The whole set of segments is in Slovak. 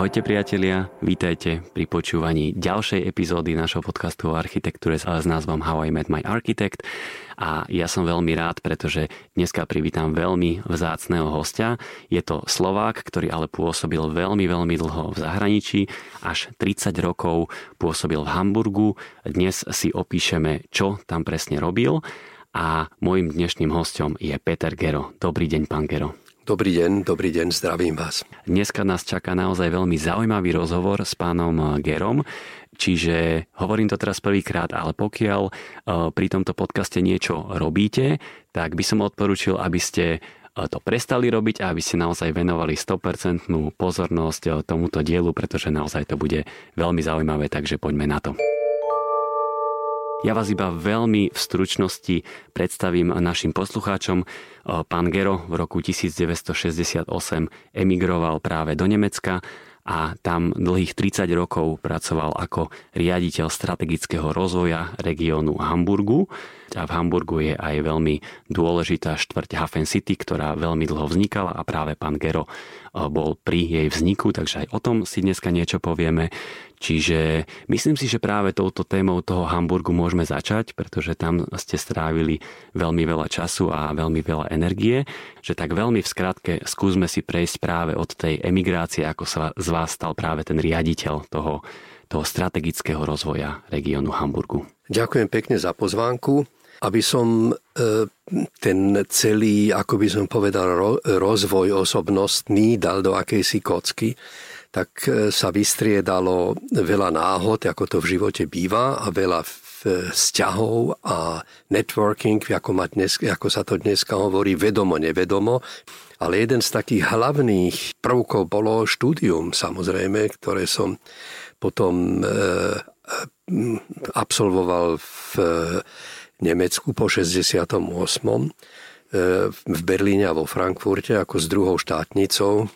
Ahojte priatelia, vítajte pri počúvaní ďalšej epizódy našho podcastu o architektúre s názvom How I Met My Architect a ja som veľmi rád, pretože dneska privítam veľmi vzácného hostia. Je to Slovák, ktorý ale pôsobil veľmi, veľmi dlho v zahraničí, až 30 rokov pôsobil v Hamburgu. Dnes si opíšeme, čo tam presne robil a môjim dnešným hostom je Peter Gero. Dobrý deň, pán Gero. Dobrý deň, dobrý deň, zdravím vás. Dneska nás čaká naozaj veľmi zaujímavý rozhovor s pánom Gerom, čiže hovorím to teraz prvýkrát, ale pokiaľ e, pri tomto podcaste niečo robíte, tak by som odporúčil, aby ste e, to prestali robiť a aby ste naozaj venovali 100% pozornosť tomuto dielu, pretože naozaj to bude veľmi zaujímavé, takže poďme na to. Ja vás iba veľmi v stručnosti predstavím našim poslucháčom. Pán Gero v roku 1968 emigroval práve do Nemecka a tam dlhých 30 rokov pracoval ako riaditeľ strategického rozvoja regiónu Hamburgu. A v Hamburgu je aj veľmi dôležitá štvrť Hafen City, ktorá veľmi dlho vznikala a práve pán Gero bol pri jej vzniku, takže aj o tom si dneska niečo povieme. Čiže myslím si, že práve touto témou toho Hamburgu môžeme začať, pretože tam ste strávili veľmi veľa času a veľmi veľa energie, že tak veľmi v skratke skúsme si prejsť práve od tej emigrácie, ako sa z vás stal práve ten riaditeľ toho, toho strategického rozvoja regiónu Hamburgu. Ďakujem pekne za pozvánku. Aby som e, ten celý, ako by som povedal, rozvoj osobnostný dal do akejsi kocky, tak e, sa vystriedalo veľa náhod, ako to v živote býva a veľa vzťahov a networking, ako, ma dnes, ako sa to dneska hovorí, vedomo, nevedomo. Ale jeden z takých hlavných prvkov bolo štúdium, samozrejme, ktoré som potom e, e absolvoval v Nemecku po 68. E, v Berlíne a vo Frankfurte ako s druhou štátnicou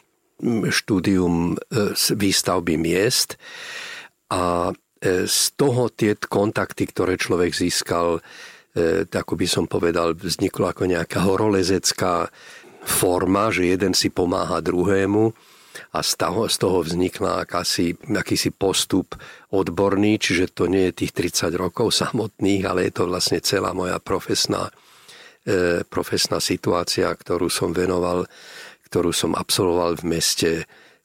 štúdium e, výstavby miest. A e, z toho tie kontakty, ktoré človek získal, e, ako by som povedal, vzniklo ako nejaká horolezecká forma, že jeden si pomáha druhému a z toho, z toho vznikla akási, akýsi postup odborný, čiže to nie je tých 30 rokov samotných, ale je to vlastne celá moja profesná, profesná situácia, ktorú som venoval ktorú som absolvoval v meste,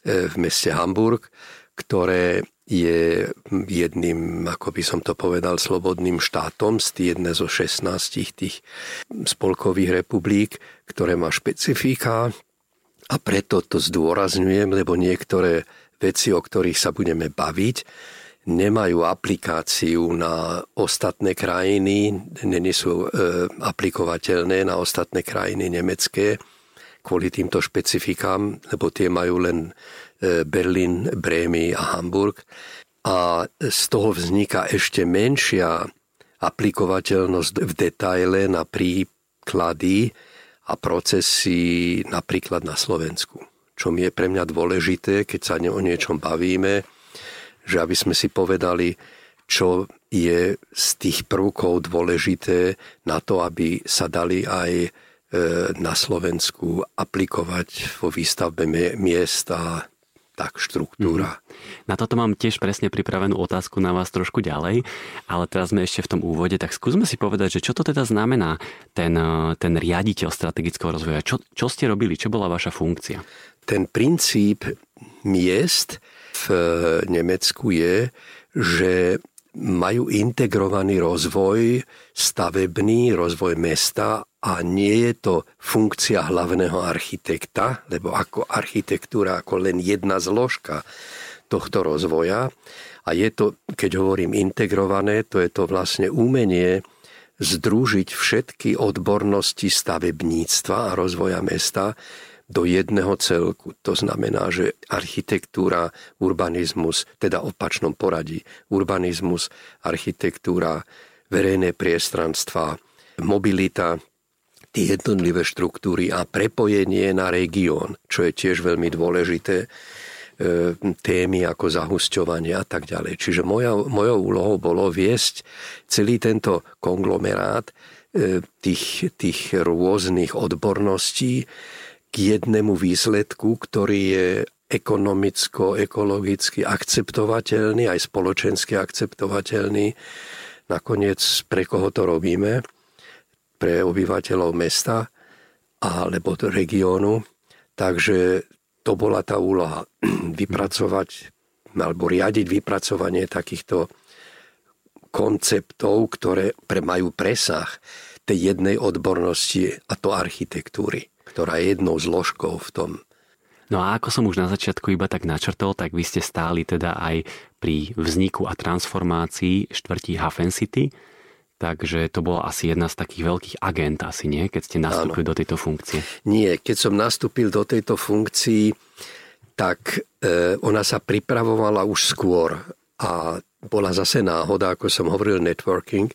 e, v meste Hamburg, ktoré je jedným, ako by som to povedal, slobodným štátom z jedné zo 16 tých spolkových republik, ktoré má špecifika. A preto to zdôrazňujem, lebo niektoré veci, o ktorých sa budeme baviť, nemajú aplikáciu na ostatné krajiny, není sú e, aplikovateľné na ostatné krajiny nemecké, kvôli týmto špecifikám, lebo tie majú len e, Berlin, Brémy a Hamburg. A z toho vzniká ešte menšia aplikovateľnosť v detaile na príklady a procesy napríklad na Slovensku. Čo mi je pre mňa dôležité, keď sa o niečom bavíme, že aby sme si povedali, čo je z tých prvkov dôležité na to, aby sa dali aj na Slovensku aplikovať vo výstavbe miest a tak štruktúra. Mm-hmm. Na toto mám tiež presne pripravenú otázku na vás trošku ďalej, ale teraz sme ešte v tom úvode, tak skúsme si povedať, že čo to teda znamená ten, e, ten riaditeľ strategického rozvoja. Čo, čo ste robili? Čo bola vaša funkcia? Ten princíp miest v Nemecku je, že majú integrovaný rozvoj stavebný, rozvoj mesta a nie je to funkcia hlavného architekta, lebo ako architektúra ako len jedna zložka tohto rozvoja. A je to, keď hovorím integrované, to je to vlastne umenie združiť všetky odbornosti stavebníctva a rozvoja mesta do jedného celku. To znamená, že architektúra, urbanizmus, teda opačnom poradí, urbanizmus, architektúra, verejné priestranstva, mobilita, tie jednotlivé štruktúry a prepojenie na región, čo je tiež veľmi dôležité, e, témy ako zahusťovanie a tak ďalej. Čiže moja, mojou úlohou bolo viesť celý tento konglomerát e, tých, tých rôznych odborností k jednému výsledku, ktorý je ekonomicko, ekologicky akceptovateľný, aj spoločensky akceptovateľný. Nakoniec pre koho to robíme? Pre obyvateľov mesta alebo regiónu. Takže to bola tá úloha. Vypracovať alebo riadiť vypracovanie takýchto konceptov, ktoré majú presah tej jednej odbornosti a to architektúry, ktorá je jednou zložkou v tom No a ako som už na začiatku iba tak načrtol, tak vy ste stáli teda aj pri vzniku a transformácii štvrtí Hafen City, takže to bola asi jedna z takých veľkých agent, asi nie, keď ste nastúpili Áno. do tejto funkcie? Nie, keď som nastúpil do tejto funkcii, tak e, ona sa pripravovala už skôr a bola zase náhoda, ako som hovoril, networking,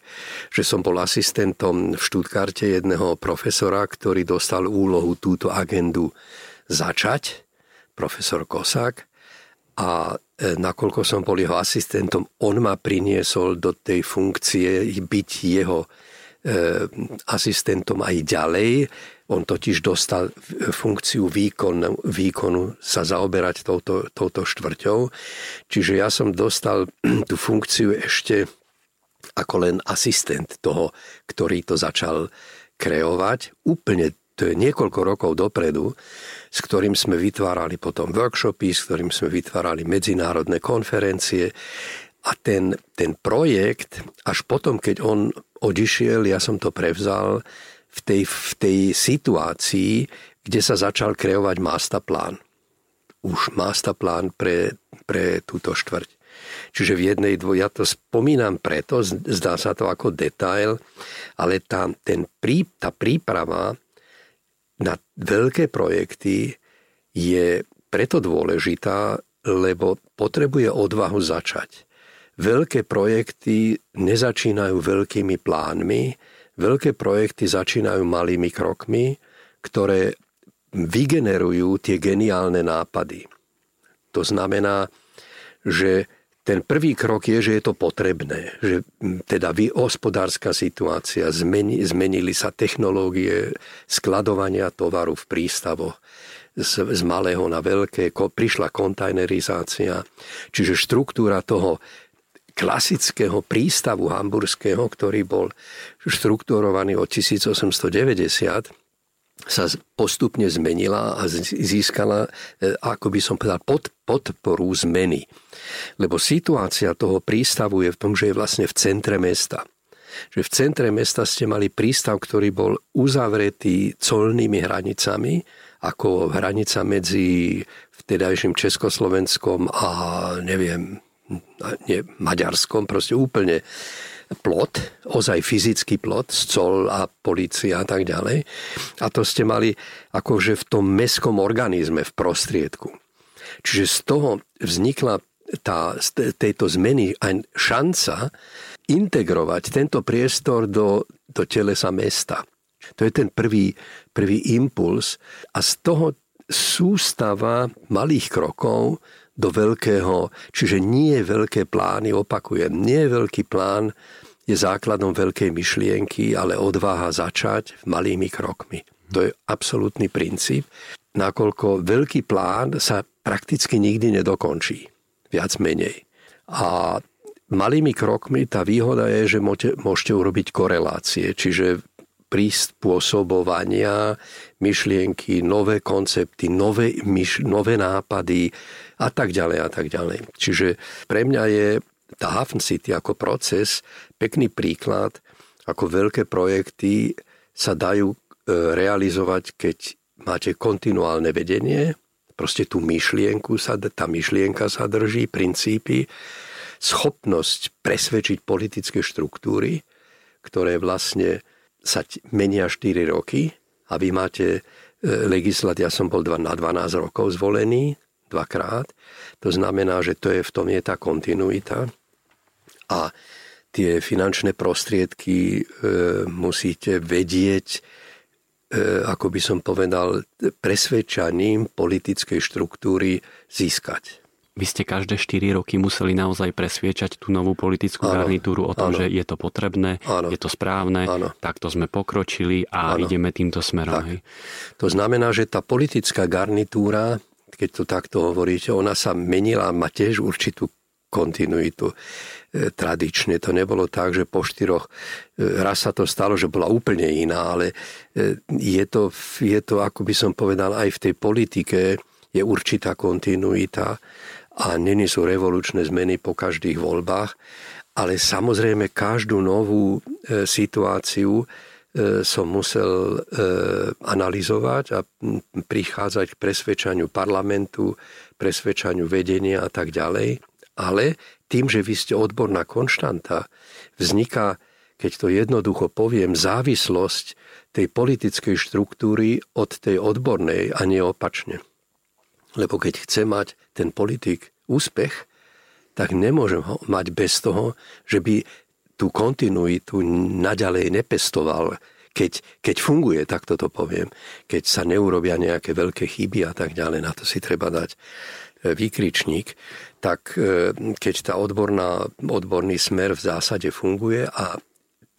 že som bol asistentom v Štutkarte jedného profesora, ktorý dostal úlohu túto agendu začať profesor Kosák a e, nakoľko som bol jeho asistentom, on ma priniesol do tej funkcie byť jeho e, asistentom aj ďalej. On totiž dostal funkciu výkonu, výkonu sa zaoberať touto, touto štvrťou. Čiže ja som dostal tú funkciu ešte ako len asistent toho, ktorý to začal kreovať. Úplne to je niekoľko rokov dopredu, s ktorým sme vytvárali potom workshopy, s ktorým sme vytvárali medzinárodné konferencie. A ten, ten projekt, až potom, keď on odišiel, ja som to prevzal v tej, v tej situácii, kde sa začal kreovať masterplán. Už masterplán pre, pre túto štvrť. Čiže v jednej, dvoj, ja to spomínam preto, zdá sa to ako detail, ale tá, ten prí, tá príprava na veľké projekty je preto dôležitá, lebo potrebuje odvahu začať. Veľké projekty nezačínajú veľkými plánmi, veľké projekty začínajú malými krokmi, ktoré vygenerujú tie geniálne nápady. To znamená, že ten prvý krok je, že je to potrebné, že teda hospodárska situácia, zmeni, zmenili sa technológie skladovania tovaru v prístavoch z, z malého na veľké, ko, prišla kontajnerizácia, čiže štruktúra toho klasického prístavu hamburského, ktorý bol štruktúrovaný od 1890, sa postupne zmenila a získala, e, ako by som povedal, pod, podporu zmeny. Lebo situácia toho prístavu je v tom, že je vlastne v centre mesta. Že v centre mesta ste mali prístav, ktorý bol uzavretý colnými hranicami, ako hranica medzi vtedajším Československom a neviem, nie, Maďarskom, proste úplne plot, ozaj fyzický plot, scol a policia a tak ďalej. A to ste mali akože v tom mestskom organizme v prostriedku. Čiže z toho vznikla tá, z tejto zmeny aj šanca integrovať tento priestor do, do telesa mesta. To je ten prvý, prvý impuls a z toho sústava malých krokov do veľkého, čiže nie je veľké plány, opakujem, nie je veľký plán, je základom veľkej myšlienky, ale odváha začať malými krokmi. To je absolútny princíp, nakoľko veľký plán sa prakticky nikdy nedokončí. Viac menej. A malými krokmi tá výhoda je, že môžete urobiť korelácie, čiže prispôsobovania, myšlienky, nové koncepty, nové, myš, nové nápady a tak ďalej a tak ďalej. Čiže pre mňa je tá Hafen City ako proces pekný príklad, ako veľké projekty sa dajú e, realizovať, keď máte kontinuálne vedenie, proste tú myšlienku, sa, tá myšlienka sa drží, princípy, schopnosť presvedčiť politické štruktúry, ktoré vlastne sa menia 4 roky a vy máte e, legislat, ja som bol na 12 rokov zvolený, dvakrát. To znamená, že to je, v tom je tá kontinuita. A tie finančné prostriedky e, musíte vedieť, e, ako by som povedal, presvedčaním politickej štruktúry získať. Vy ste každé 4 roky museli naozaj presviečať tú novú politickú áno, garnitúru o tom, áno. že je to potrebné, áno, je to správne, áno. takto sme pokročili a áno, ideme týmto smerom. Tak. To znamená, že tá politická garnitúra, keď to takto hovoríte, ona sa menila, má tiež určitú kontinuitu e, tradične. To nebolo tak, že po štyroch, e, raz sa to stalo, že bola úplne iná, ale e, je to, je to, ako by som povedal, aj v tej politike je určitá kontinuita a není sú revolučné zmeny po každých voľbách, ale samozrejme každú novú situáciu som musel analyzovať a prichádzať k presvedčaniu parlamentu, presvedčaniu vedenia a tak ďalej ale tým, že vy ste odborná konštanta, vzniká, keď to jednoducho poviem, závislosť tej politickej štruktúry od tej odbornej a nie opačne. Lebo keď chce mať ten politik úspech, tak nemôžem ho mať bez toho, že by tú kontinuitu naďalej nepestoval, keď, keď funguje, tak toto poviem, keď sa neurobia nejaké veľké chyby a tak ďalej, na to si treba dať výkričník, tak e, keď tá odborná, odborný smer v zásade funguje a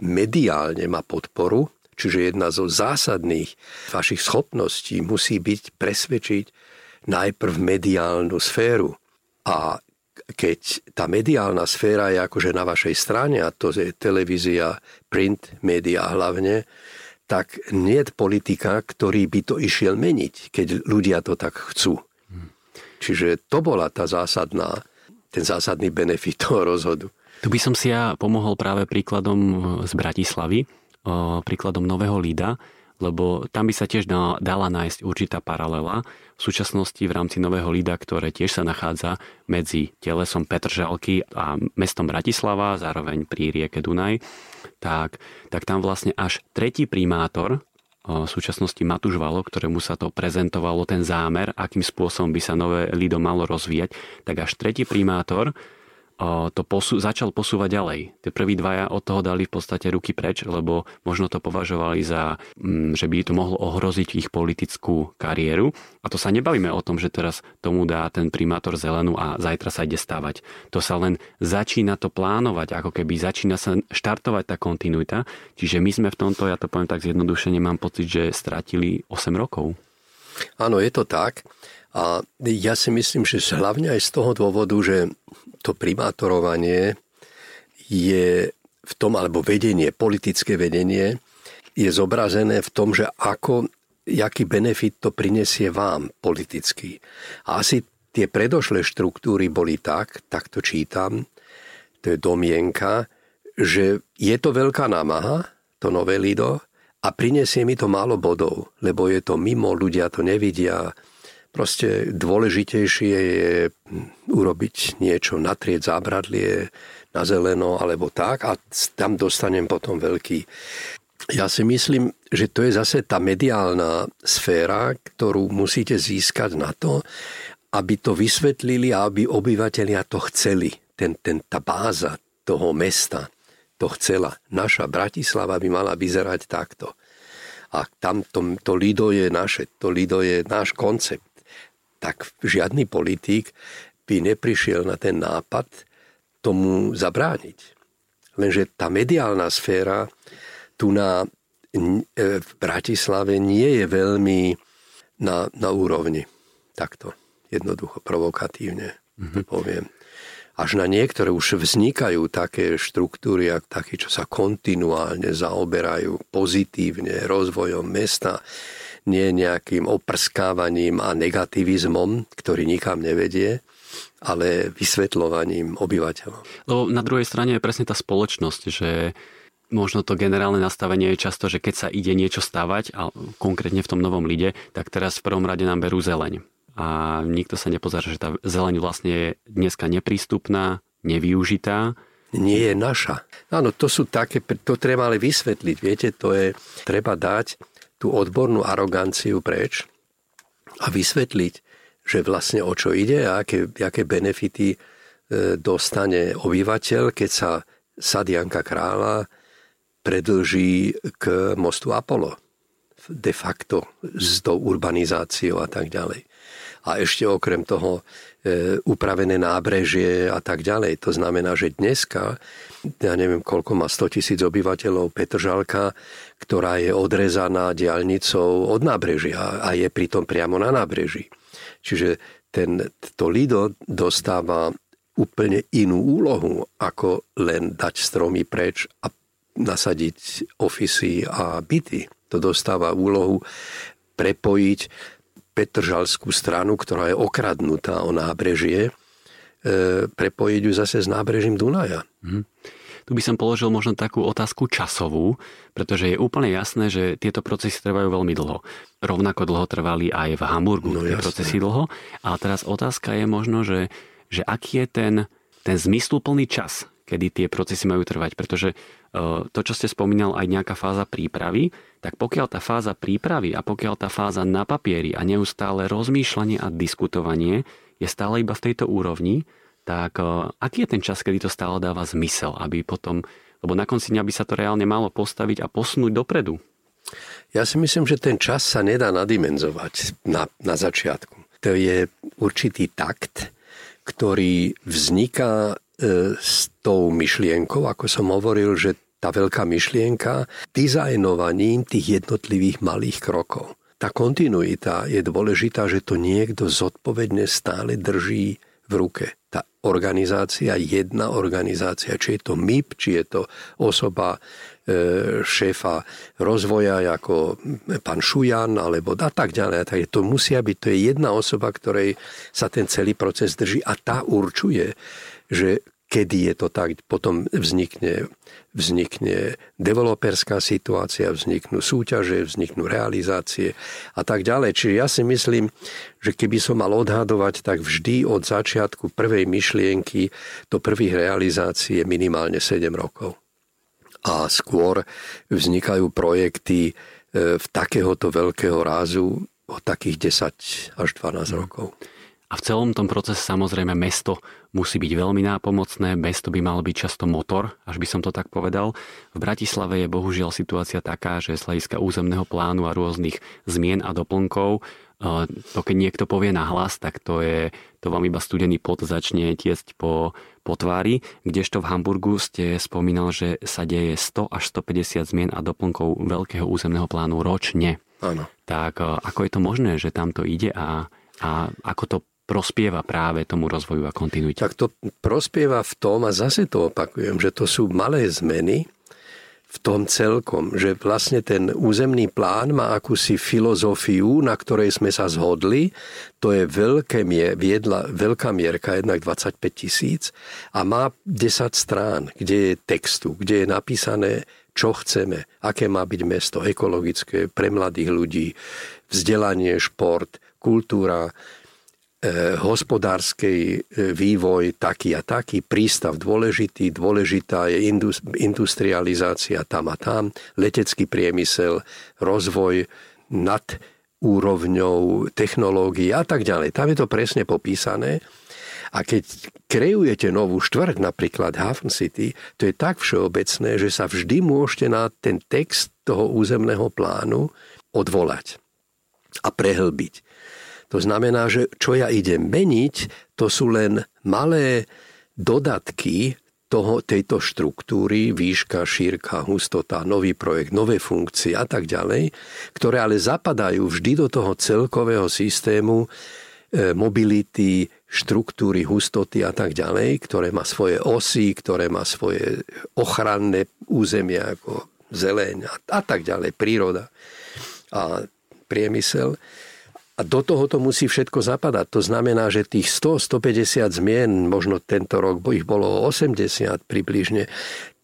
mediálne má podporu, čiže jedna zo zásadných vašich schopností musí byť presvedčiť najprv mediálnu sféru. A keď tá mediálna sféra je akože na vašej strane, a to je televízia, print média hlavne, tak nie je politika, ktorý by to išiel meniť, keď ľudia to tak chcú. Čiže to bola tá zásadná, ten zásadný benefit toho rozhodu. Tu by som si ja pomohol práve príkladom z Bratislavy, príkladom Nového Lída, lebo tam by sa tiež dala nájsť určitá paralela v súčasnosti v rámci Nového Lída, ktoré tiež sa nachádza medzi telesom Petržalky a mestom Bratislava, zároveň pri rieke Dunaj, tak, tak tam vlastne až tretí primátor v súčasnosti Matúš Valo, ktorému sa to prezentovalo, ten zámer, akým spôsobom by sa nové Lido malo rozvíjať, tak až tretí primátor to posú, začal posúvať ďalej. Tie prví dvaja od toho dali v podstate ruky preč, lebo možno to považovali za, mm, že by to mohlo ohroziť ich politickú kariéru. A to sa nebavíme o tom, že teraz tomu dá ten primátor zelenú a zajtra sa ide stavať. To sa len začína to plánovať, ako keby začína sa štartovať tá kontinuita. Čiže my sme v tomto, ja to poviem tak zjednodušene, mám pocit, že stratili 8 rokov. Áno, je to tak. A ja si myslím, že hlavne aj z toho dôvodu, že to primátorovanie je v tom, alebo vedenie, politické vedenie, je zobrazené v tom, že ako, jaký benefit to prinesie vám politicky. A asi tie predošlé štruktúry boli tak, tak to čítam, to je domienka, že je to veľká námaha, to nové lido, a prinesie mi to málo bodov, lebo je to mimo, ľudia to nevidia, Proste dôležitejšie je urobiť niečo, natrieť zábradlie na zeleno alebo tak a tam dostanem potom veľký. Ja si myslím, že to je zase tá mediálna sféra, ktorú musíte získať na to, aby to vysvetlili a aby obyvateľia to chceli. Ten, ten, tá báza toho mesta to chcela. Naša Bratislava by mala vyzerať takto. A tam to, to Lido je naše, to Lido je náš koncept tak žiadny politik by neprišiel na ten nápad tomu zabrániť. Lenže tá mediálna sféra tu na, e, v Bratislave nie je veľmi na, na úrovni. Takto, jednoducho, provokatívne mm-hmm. poviem. Až na niektoré už vznikajú také štruktúry, ak také, čo sa kontinuálne zaoberajú pozitívne rozvojom mesta, nie nejakým oprskávaním a negativizmom, ktorý nikam nevedie, ale vysvetľovaním obyvateľov. Lebo na druhej strane je presne tá spoločnosť, že možno to generálne nastavenie je často, že keď sa ide niečo stavať, a konkrétne v tom novom lide, tak teraz v prvom rade nám berú zeleň. A nikto sa nepozerá, že tá zeleň vlastne je dneska neprístupná, nevyužitá. Nie je naša. Áno, to sú také, to treba ale vysvetliť. Viete, to je, treba dať tú odbornú aroganciu preč a vysvetliť, že vlastne o čo ide a aké, aké benefity e, dostane obyvateľ, keď sa Sadianka kráľa predlží k mostu Apollo. De facto s tou urbanizáciou a tak ďalej. A ešte okrem toho upravené nábrežie a tak ďalej. To znamená, že dneska ja neviem, koľko má 100 tisíc obyvateľov Petržalka, ktorá je odrezaná diálnicou od nábrežia a je pritom priamo na nábreží. Čiže ten, to Lido dostáva úplne inú úlohu, ako len dať stromy preč a nasadiť ofisy a byty. To dostáva úlohu prepojiť Petržalskú stranu, ktorá je okradnutá o nábrežie, e, prepojiť ju zase s nábrežím Dunaja. Mm. Tu by som položil možno takú otázku časovú, pretože je úplne jasné, že tieto procesy trvajú veľmi dlho. Rovnako dlho trvali aj v Hamburgu no, tie jasné. procesy dlho. A teraz otázka je možno, že, že aký je ten, ten zmysluplný čas, kedy tie procesy majú trvať. Pretože to, čo ste spomínal, aj nejaká fáza prípravy, tak pokiaľ tá fáza prípravy a pokiaľ tá fáza na papieri a neustále rozmýšľanie a diskutovanie je stále iba v tejto úrovni, tak aký je ten čas, kedy to stále dáva zmysel, aby potom, lebo na konci dňa by sa to reálne malo postaviť a posunúť dopredu? Ja si myslím, že ten čas sa nedá nadimenzovať na, na začiatku. To je určitý takt, ktorý vzniká e, s tou myšlienkou, ako som hovoril, že tá veľká myšlienka dizajnovaním tých jednotlivých malých krokov. Tá kontinuita je dôležitá, že to niekto zodpovedne stále drží v ruke. Tá organizácia, jedna organizácia, či je to MIP, či je to osoba e, šéfa rozvoja ako pán Šujan alebo a tak ďalej. Tak to musia byť, to je jedna osoba, ktorej sa ten celý proces drží a tá určuje, že kedy je to tak, potom vznikne, vznikne developerská situácia, vzniknú súťaže, vzniknú realizácie a tak ďalej. Čiže ja si myslím, že keby som mal odhadovať, tak vždy od začiatku prvej myšlienky do prvých realizácií je minimálne 7 rokov. A skôr vznikajú projekty e, v takéhoto veľkého rázu o takých 10 až 12 mm. rokov. A v celom tom procese samozrejme mesto musí byť veľmi nápomocné, mesto by mal byť často motor, až by som to tak povedal. V Bratislave je bohužiaľ situácia taká, že z hľadiska územného plánu a rôznych zmien a doplnkov e, to keď niekto povie na hlas, tak to je, to vám iba studený pot začne tiesť po, po tvári, kdežto v Hamburgu ste spomínal, že sa deje 100 až 150 zmien a doplnkov veľkého územného plánu ročne. Áno. Tak e, ako je to možné, že tam to ide a, a ako to prospieva práve tomu rozvoju a kontinuite? Tak to prospieva v tom, a zase to opakujem, že to sú malé zmeny v tom celkom, že vlastne ten územný plán má akúsi filozofiu, na ktorej sme sa zhodli, to je veľké mie, viedla, veľká mierka, jednak 25 tisíc a má 10 strán, kde je textu, kde je napísané, čo chceme, aké má byť mesto, ekologické, pre mladých ľudí, vzdelanie, šport, kultúra, hospodárskej e, vývoj taký a taký, prístav dôležitý, dôležitá je industrializácia tam a tam, letecký priemysel, rozvoj nad úrovňou technológií a tak ďalej. Tam je to presne popísané. A keď kreujete novú štvrť, napríklad Hafen City, to je tak všeobecné, že sa vždy môžete na ten text toho územného plánu odvolať a prehlbiť. To znamená, že čo ja idem meniť, to sú len malé dodatky toho, tejto štruktúry, výška, šírka, hustota, nový projekt, nové funkcie a tak ďalej, ktoré ale zapadajú vždy do toho celkového systému e, mobility, štruktúry, hustoty a tak ďalej, ktoré má svoje osy, ktoré má svoje ochranné územia ako zeleň a, a tak ďalej, príroda a priemysel. A do toho to musí všetko zapadať. To znamená, že tých 100-150 zmien, možno tento rok bo ich bolo 80 približne,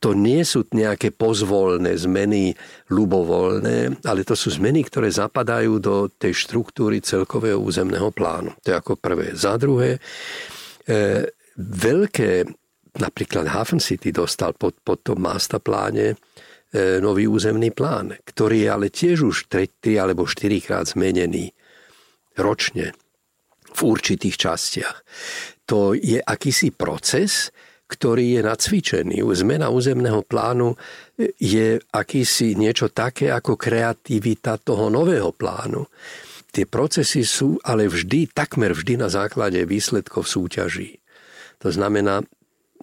to nie sú nejaké pozvolné zmeny, ľubovoľné, ale to sú zmeny, ktoré zapadajú do tej štruktúry celkového územného plánu. To je ako prvé. Za druhé, e, veľké, napríklad Hafen City dostal pod, pod tom masterpláne e, nový územný plán, ktorý je ale tiež už 3 alebo 4 krát zmenený ročne v určitých častiach. To je akýsi proces, ktorý je nacvičený. Zmena územného plánu je akýsi niečo také ako kreativita toho nového plánu. Tie procesy sú ale vždy, takmer vždy na základe výsledkov súťaží. To znamená,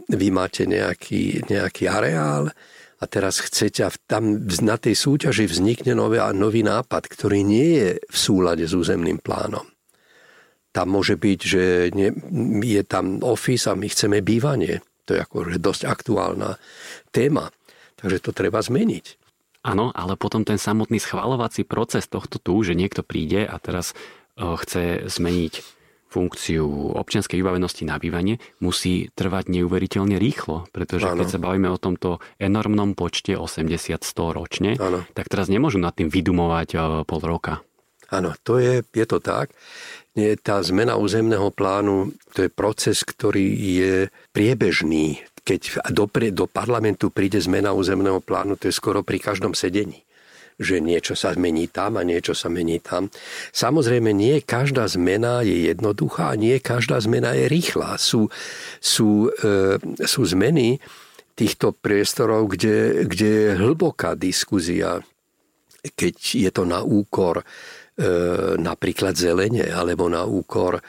vy máte nejaký, nejaký areál, a teraz chcete a tam na tej súťaži vznikne nový, nový nápad, ktorý nie je v súlade s územným plánom. tam môže byť, že nie, je tam office a my chceme bývanie. To je akože dosť aktuálna téma. Takže to treba zmeniť. Áno, ale potom ten samotný schvalovací proces tohto tu, že niekto príde a teraz e, chce zmeniť funkciu občianskej vybavenosti na bývanie musí trvať neuveriteľne rýchlo, pretože ano. keď sa bavíme o tomto enormnom počte 80-100 ročne, ano. tak teraz nemôžu nad tým vydumovať e, pol roka. Áno, to je, je to tak. Tá zmena územného plánu, to je proces, ktorý je priebežný. Keď do, do parlamentu príde zmena územného plánu, to je skoro pri každom sedení že niečo sa mení tam a niečo sa mení tam. Samozrejme, nie každá zmena je jednoduchá a nie každá zmena je rýchla. Sú, sú, e, sú zmeny týchto priestorov, kde, kde je hlboká diskuzia, keď je to na úkor E, napríklad zelene, alebo na úkor e,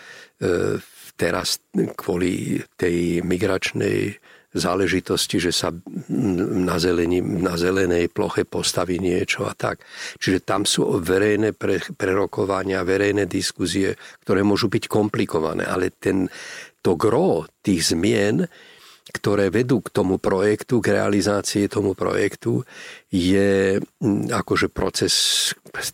teraz kvôli tej migračnej záležitosti, že sa na, zelení, na zelenej ploche postaví niečo a tak. Čiže tam sú verejné pre, prerokovania, verejné diskuzie, ktoré môžu byť komplikované, ale ten, to gro tých zmien ktoré vedú k tomu projektu, k realizácii tomu projektu, je akože proces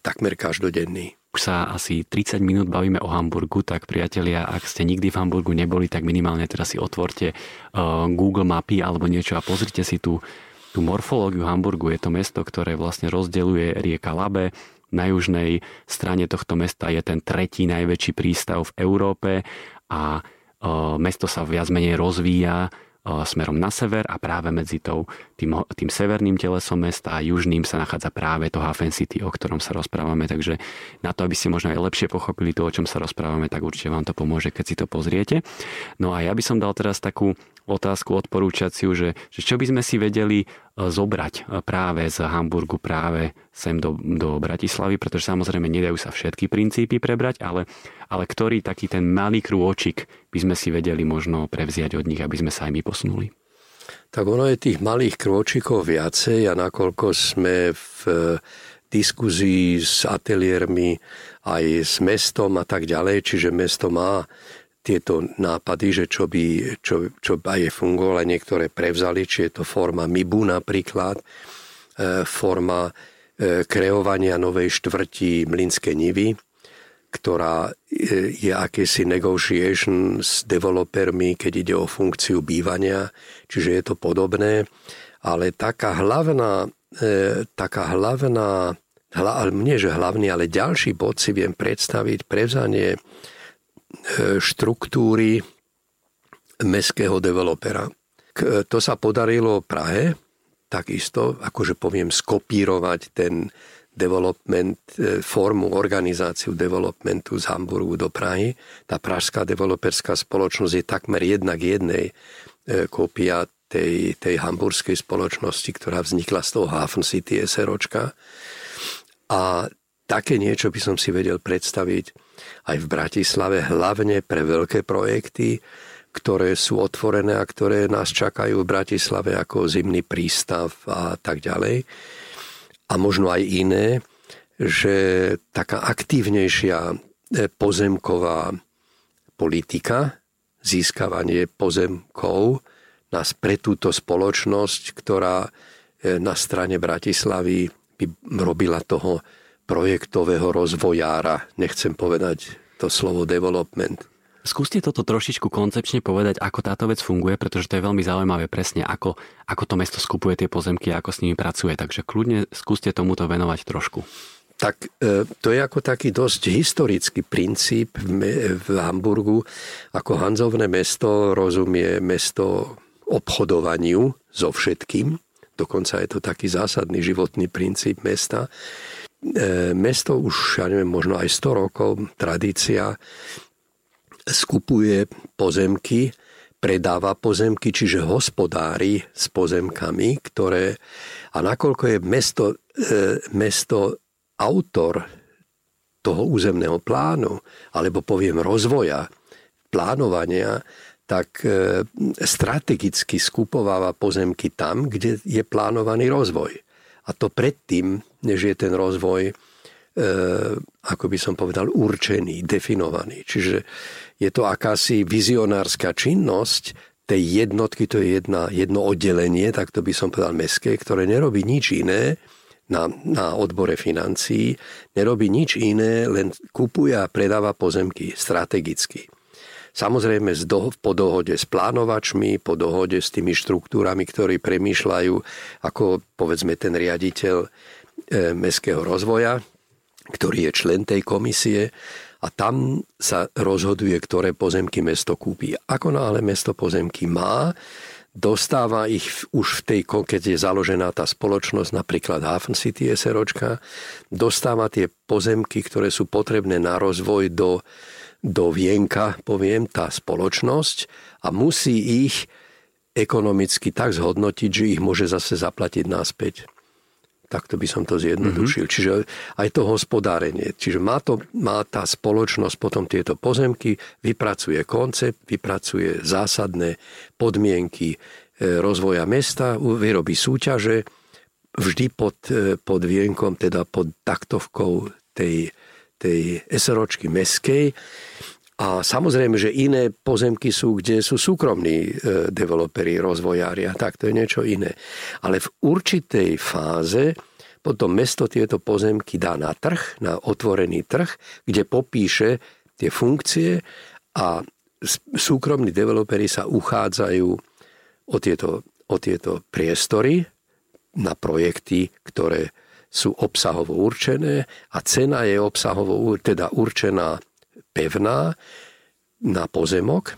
takmer každodenný. Už sa asi 30 minút bavíme o Hamburgu, tak priatelia, ak ste nikdy v Hamburgu neboli, tak minimálne teraz si otvorte uh, Google mapy alebo niečo a pozrite si tú, tú morfológiu Hamburgu. Je to mesto, ktoré vlastne rozdeluje rieka Labe, na južnej strane tohto mesta je ten tretí najväčší prístav v Európe a uh, mesto sa viac menej rozvíja smerom na sever a práve medzi tou, tým, tým severným telesom mesta a južným sa nachádza práve to Hafen City, o ktorom sa rozprávame. Takže na to, aby ste možno aj lepšie pochopili to, o čom sa rozprávame, tak určite vám to pomôže, keď si to pozriete. No a ja by som dal teraz takú otázku odporúčaciu, že, že čo by sme si vedeli e, zobrať e, práve z Hamburgu, práve sem do, do Bratislavy, pretože samozrejme nedajú sa všetky princípy prebrať, ale, ale ktorý taký ten malý krôčik by sme si vedeli možno prevziať od nich, aby sme sa aj my posunuli. Tak ono je tých malých krôčikov viacej a nakoľko sme v e, diskuzii s ateliérmi aj s mestom a tak ďalej, čiže mesto má tieto nápady, že čo by, čo, čo aj fungovalo, niektoré prevzali, či je to forma MIBU napríklad, e, forma e, kreovania novej štvrti Mlinské nivy, ktorá e, je akési negotiation s developermi, keď ide o funkciu bývania, čiže je to podobné, ale taká hlavná, taká hlavná, hla, nie že hlavný, ale ďalší bod si viem predstaviť prevzanie štruktúry mestského developera. To sa podarilo Prahe, takisto, akože poviem, skopírovať ten development, e, formu, organizáciu developmentu z Hamburgu do Prahy. Tá pražská developerská spoločnosť je takmer jednak jednej e, kópia tej, tej hamburskej spoločnosti, ktorá vznikla z toho Hafen City SROčka. A také niečo by som si vedel predstaviť aj v Bratislave, hlavne pre veľké projekty, ktoré sú otvorené a ktoré nás čakajú v Bratislave ako zimný prístav a tak ďalej. A možno aj iné, že taká aktívnejšia e, pozemková politika, získavanie pozemkov nás pre túto spoločnosť, ktorá e, na strane Bratislavy by robila toho projektového rozvojára. Nechcem povedať to slovo development. Skúste toto trošičku koncepčne povedať, ako táto vec funguje, pretože to je veľmi zaujímavé presne, ako, ako to mesto skupuje tie pozemky a ako s nimi pracuje. Takže kľudne skúste tomuto venovať trošku. Tak e, to je ako taký dosť historický princíp v Hamburgu. Ako Hanzovné mesto rozumie mesto obchodovaniu so všetkým. Dokonca je to taký zásadný životný princíp mesta. E, mesto už, ja neviem, možno aj 100 rokov, tradícia, skupuje pozemky, predáva pozemky, čiže hospodári s pozemkami, ktoré... A nakoľko je mesto, e, mesto autor toho územného plánu, alebo poviem rozvoja, plánovania, tak e, strategicky skupováva pozemky tam, kde je plánovaný rozvoj. A to predtým, než je ten rozvoj ako by som povedal, určený, definovaný. Čiže je to akási vizionárska činnosť tej jednotky, to je jedna, jedno oddelenie, tak to by som povedal meské, ktoré nerobí nič iné, na, na odbore financií, nerobí nič iné, len kupuje a predáva pozemky strategicky. Samozrejme po dohode s plánovačmi, po dohode s tými štruktúrami, ktorí premýšľajú, ako povedzme ten riaditeľ e, mestského rozvoja, ktorý je člen tej komisie a tam sa rozhoduje, ktoré pozemky mesto kúpi. Ako náhle mesto pozemky má, dostáva ich už v tej, keď je založená tá spoločnosť, napríklad Hafen City SROčka, dostáva tie pozemky, ktoré sú potrebné na rozvoj do, do vienka, poviem, tá spoločnosť a musí ich ekonomicky tak zhodnotiť, že ich môže zase zaplatiť naspäť. Takto by som to zjednodušil. Mm-hmm. Čiže aj to hospodárenie. Čiže má, to, má tá spoločnosť potom tieto pozemky, vypracuje koncept, vypracuje zásadné podmienky e, rozvoja mesta, vyrobí súťaže, vždy pod, e, pod vienkom, teda pod taktovkou tej, tej SROčky meskej. A samozrejme, že iné pozemky sú, kde sú súkromní e, developeri, rozvojári a tak, to je niečo iné. Ale v určitej fáze potom mesto tieto pozemky dá na trh, na otvorený trh, kde popíše tie funkcie a súkromní developeri sa uchádzajú o tieto, o tieto priestory na projekty, ktoré sú obsahovo určené a cena je obsahovo teda určená pevná na pozemok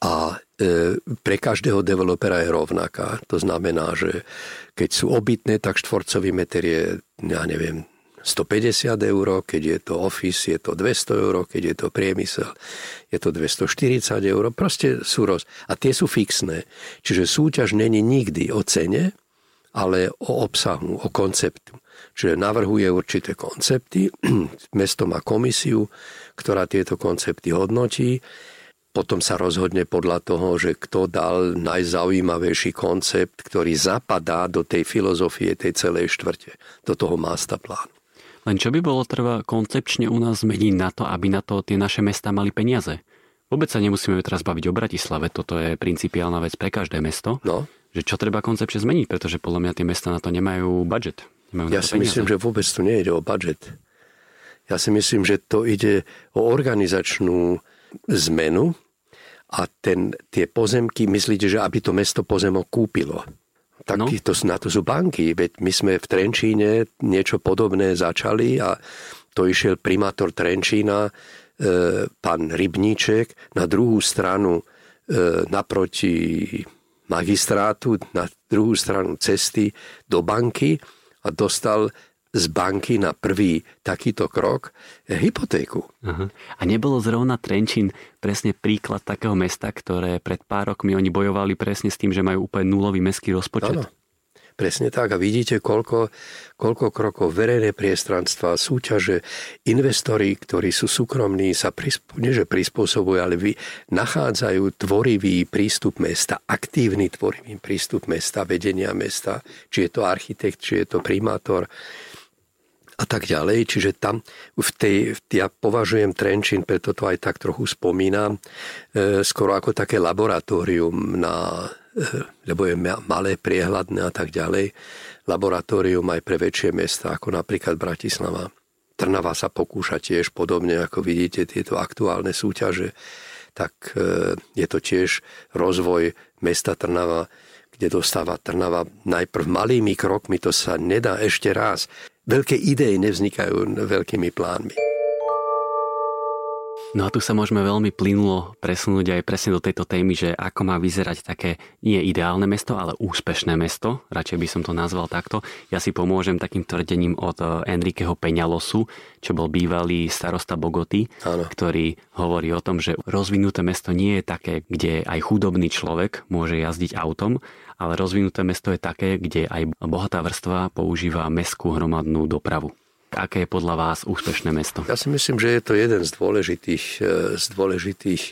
a e, pre každého developera je rovnaká. To znamená, že keď sú obytné, tak štvorcový meter je, ja neviem, 150 eur, keď je to office, je to 200 eur, keď je to priemysel, je to 240 eur. Proste sú roz... A tie sú fixné. Čiže súťaž není nikdy o cene, ale o obsahu, o konceptu. Čiže navrhuje určité koncepty, mesto má komisiu, ktorá tieto koncepty hodnotí, potom sa rozhodne podľa toho, že kto dal najzaujímavejší koncept, ktorý zapadá do tej filozofie tej celej štvrte, do toho plánu. Len čo by bolo treba koncepčne u nás zmeniť na to, aby na to tie naše mesta mali peniaze? Vôbec sa nemusíme teraz baviť o Bratislave, toto je principiálna vec pre každé mesto. No. Že čo treba koncepčne zmeniť, pretože podľa mňa tie mesta na to nemajú budget. Nemajú ja si peniaze. myslím, že vôbec tu nejde o budget. Ja si myslím, že to ide o organizačnú zmenu a ten, tie pozemky, myslíte, že aby to mesto pozemok kúpilo? Tak no. to, na to sú banky. Veď my sme v Trenčíne niečo podobné začali a to išiel primátor Trenčína, e, pán Rybníček, na druhú stranu e, naproti magistrátu, na druhú stranu cesty do banky a dostal z banky na prvý takýto krok hypotéku. Aha. A nebolo zrovna Trenčín presne príklad takého mesta, ktoré pred pár rokmi oni bojovali presne s tým, že majú úplne nulový mestský rozpočet? Ano. Presne tak. A vidíte, koľko, koľko krokov verejné priestranstva, súťaže, investori, ktorí sú súkromní, sa prispo, nie, že prispôsobujú, ale vy nachádzajú tvorivý prístup mesta, aktívny tvorivý prístup mesta, vedenia mesta, či je to architekt, či je to primátor a tak ďalej. Čiže tam v tej, ja považujem Trenčín, preto to aj tak trochu spomínam, e, skoro ako také laboratórium na, e, lebo je malé, priehľadné a tak ďalej. Laboratórium aj pre väčšie mesta, ako napríklad Bratislava. Trnava sa pokúša tiež podobne, ako vidíte tieto aktuálne súťaže, tak e, je to tiež rozvoj mesta Trnava, kde dostáva Trnava najprv malými krokmi, to sa nedá ešte raz veľké idei nevznikajú veľkými plánmi. No a tu sa môžeme veľmi plynulo presunúť aj presne do tejto témy, že ako má vyzerať také nie ideálne mesto, ale úspešné mesto. Radšej by som to nazval takto. Ja si pomôžem takým tvrdením od eh, Enriqueho Peňalosu, čo bol bývalý starosta Bogoty, Áno. ktorý hovorí o tom, že rozvinuté mesto nie je také, kde aj chudobný človek môže jazdiť autom, ale rozvinuté mesto je také, kde aj bohatá vrstva používa mestskú hromadnú dopravu. Aké je podľa vás úspešné mesto? Ja si myslím, že je to jeden z dôležitých, e, z dôležitých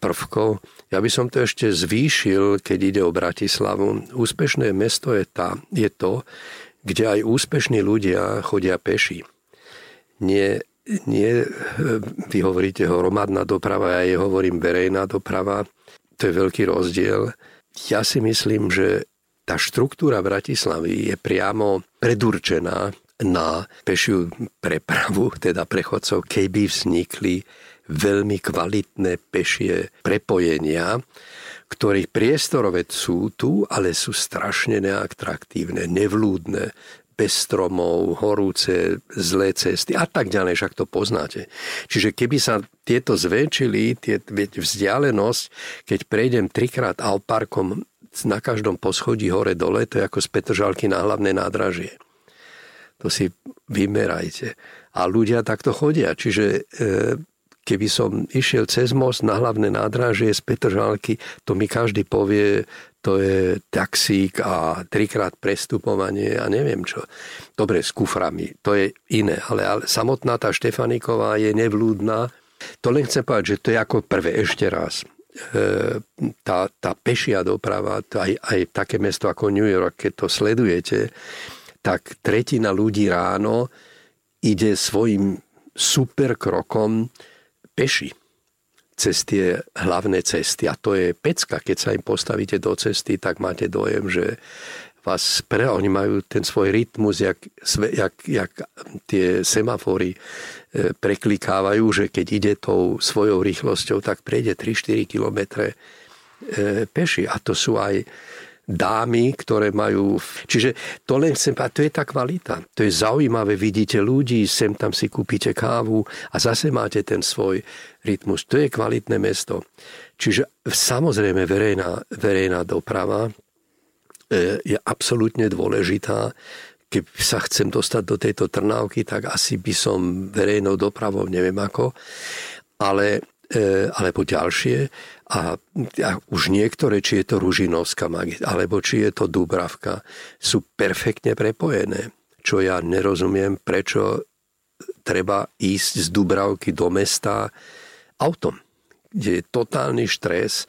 prvkov. Ja by som to ešte zvýšil, keď ide o Bratislavu. Úspešné mesto je, tá, je to, kde aj úspešní ľudia chodia peši. nie, nie vy hovoríte hromadná doprava, ja je hovorím verejná doprava. To je veľký rozdiel. Ja si myslím, že tá štruktúra Bratislavy je priamo predurčená na pešiu prepravu, teda prechodcov, keby vznikli veľmi kvalitné pešie prepojenia, ktorých priestorové sú tu, ale sú strašne neatraktívne, nevlúdne, bez stromov, horúce, zlé cesty a tak ďalej, však to poznáte. Čiže keby sa tieto zväčšili, tie, vzdialenosť, keď prejdem trikrát Alparkom na každom poschodí hore-dole, to je ako z Petržalky na hlavné nádražie. To si vymerajte. A ľudia takto chodia. Čiže e, keby som išiel cez most na hlavné nádražie z Petržalky, to mi každý povie, to je taxík a trikrát prestupovanie a neviem čo. Dobre, s kuframi, to je iné, ale, ale samotná tá Štefaniková je nevlúdna. To len chcem povedať, že to je ako prvé, ešte raz. E, tá, tá pešia doprava, aj, aj také mesto ako New York, keď to sledujete, tak tretina ľudí ráno ide svojim super krokom peši cez tie hlavné cesty. A to je pecka. Keď sa im postavíte do cesty, tak máte dojem, že vás pre, oni majú ten svoj rytmus, jak, jak, jak tie semafory e, preklikávajú, že keď ide tou svojou rýchlosťou, tak prejde 3-4 kilometre e, peši. A to sú aj dámy, ktoré majú... Čiže to len chcem to je tá kvalita. To je zaujímavé, vidíte ľudí, sem tam si kúpite kávu a zase máte ten svoj rytmus. To je kvalitné mesto. Čiže samozrejme verejná, verejná doprava e, je absolútne dôležitá. Keď sa chcem dostať do tejto Trnávky, tak asi by som verejnou dopravou, neviem ako, ale alebo ďalšie. A, a už niektoré, či je to Ružinovská alebo či je to Dubravka, sú perfektne prepojené. Čo ja nerozumiem, prečo treba ísť z Dubravky do mesta autom, kde je totálny štres,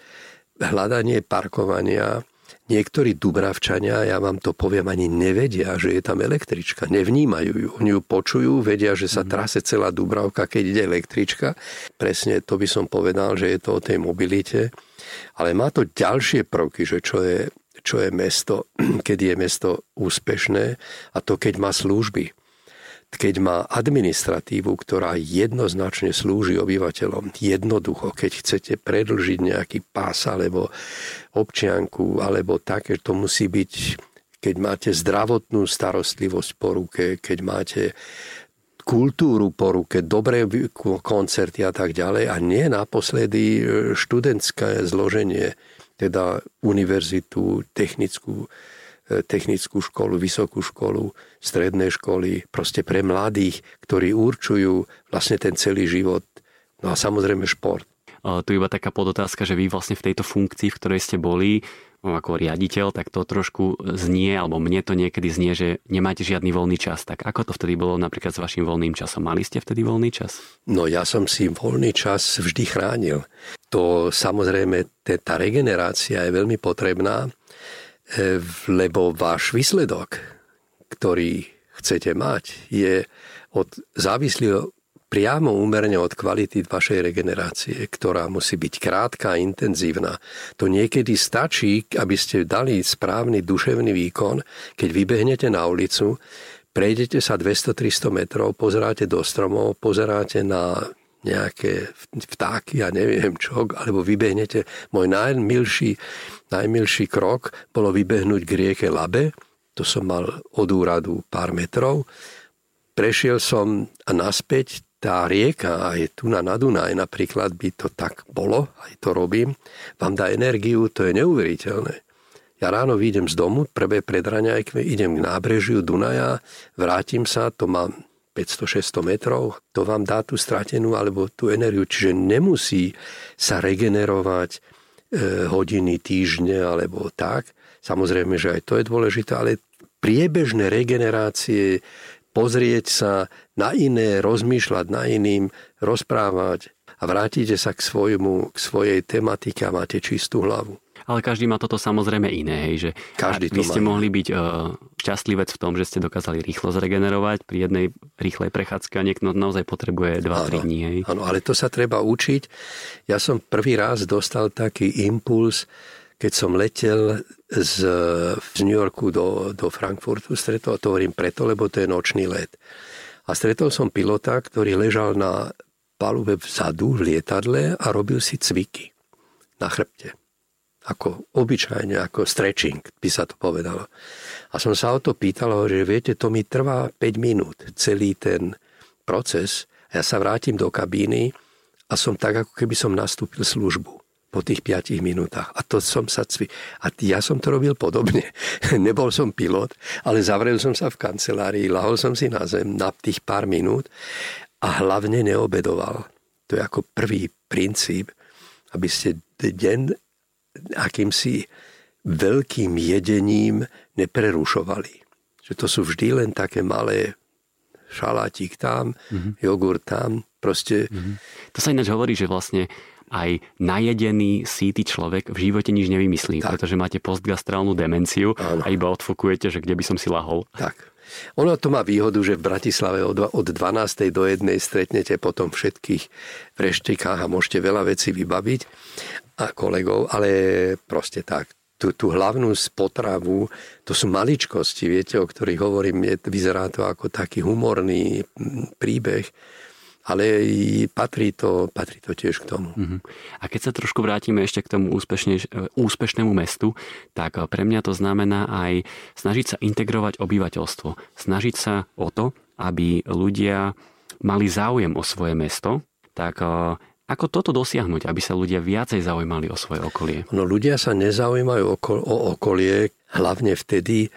hľadanie parkovania, Niektorí Dubravčania, ja vám to poviem, ani nevedia, že je tam električka. Nevnímajú ju. Oni ju počujú, vedia, že sa mhm. trase celá Dubravka, keď ide električka. Presne to by som povedal, že je to o tej mobilite. Ale má to ďalšie prvky, že čo je, čo je mesto, keď je mesto úspešné a to, keď má služby keď má administratívu, ktorá jednoznačne slúži obyvateľom, jednoducho, keď chcete predlžiť nejaký pás alebo občianku, alebo také, to musí byť, keď máte zdravotnú starostlivosť po ruke, keď máte kultúru po ruke, dobré koncerty a tak ďalej a nie naposledy e, študentské zloženie, teda univerzitu, technickú E, technickú školu, vysokú školu, stredné školy, proste pre mladých, ktorí určujú vlastne ten celý život. No a samozrejme šport. Tu iba taká podotázka, že vy vlastne v tejto funkcii, v ktorej ste boli, ako riaditeľ, tak to trošku znie, alebo mne to niekedy znie, že nemáte žiadny voľný čas. Tak ako to vtedy bolo napríklad s vašim voľným časom? Mali ste vtedy voľný čas? No ja som si voľný čas vždy chránil. To samozrejme, tá regenerácia je veľmi potrebná, E, lebo váš výsledok, ktorý chcete mať, je od, závislý priamo úmerne od kvality vašej regenerácie, ktorá musí byť krátka a intenzívna. To niekedy stačí, aby ste dali správny duševný výkon, keď vybehnete na ulicu, prejdete sa 200-300 metrov, pozeráte do stromov, pozeráte na nejaké vtáky a neviem čo, alebo vybehnete. Môj najmilší, najmilší krok bolo vybehnúť k rieke Labe, to som mal od úradu pár metrov. Prešiel som a naspäť tá rieka, aj tu na Dunaj napríklad by to tak bolo, aj to robím, vám dá energiu, to je neuveriteľné. Ja ráno vyjdem z domu, prvé predraňajkve, idem k nábrežiu Dunaja, vrátim sa, to mám 500-600 metrov, to vám dá tú stratenú alebo tú energiu. Čiže nemusí sa regenerovať e, hodiny, týždne alebo tak. Samozrejme, že aj to je dôležité, ale priebežné regenerácie, pozrieť sa na iné, rozmýšľať na iným, rozprávať a vrátite sa k, svojmu, k svojej tematike a máte čistú hlavu ale každý má toto samozrejme iné, hej, že každý vy ste mohli byť uh, šťastlivec v tom, že ste dokázali rýchlo zregenerovať pri jednej rýchlej prechádzke a niekto naozaj potrebuje 2-3 dní. Hej. Áno, ale to sa treba učiť. Ja som prvý raz dostal taký impuls, keď som letel z, z New Yorku do, do Frankfurtu, stretol, to hovorím preto, lebo to je nočný let. A stretol som pilota, ktorý ležal na palube vzadu v lietadle a robil si cviky na chrbte ako obyčajne, ako stretching, by sa to povedalo. A som sa o to pýtal, že viete, to mi trvá 5 minút, celý ten proces. A ja sa vrátim do kabíny a som tak, ako keby som nastúpil službu po tých 5 minútach. A to som sa cvi... A ja som to robil podobne. Nebol som pilot, ale zavrel som sa v kancelárii, lahol som si na zem na tých pár minút a hlavne neobedoval. To je ako prvý princíp, aby ste deň akýmsi veľkým jedením neprerušovali. Že to sú vždy len také malé šalátik tam, mm-hmm. jogurt tam, proste... Mm-hmm. To sa ináč hovorí, že vlastne aj najedený, síty človek v živote nič nevymyslí, tak. pretože máte postgastrálnu demenciu ano. a iba odfokujete, že kde by som si lahol. Tak. Ono to má výhodu, že v Bratislave od 12. do 1. stretnete potom všetkých v reštikách a môžete veľa vecí vybaviť a kolegov, ale proste tak. Tú, tú hlavnú spotravu, to sú maličkosti, viete, o ktorých hovorím, je, vyzerá to ako taký humorný príbeh, ale patrí to, patrí to tiež k tomu. Uh-huh. A keď sa trošku vrátime ešte k tomu úspešnému mestu, tak pre mňa to znamená aj snažiť sa integrovať obyvateľstvo. Snažiť sa o to, aby ľudia mali záujem o svoje mesto, tak ako toto dosiahnuť, aby sa ľudia viacej zaujímali o svoje okolie? No ľudia sa nezaujímajú o okolie hlavne vtedy,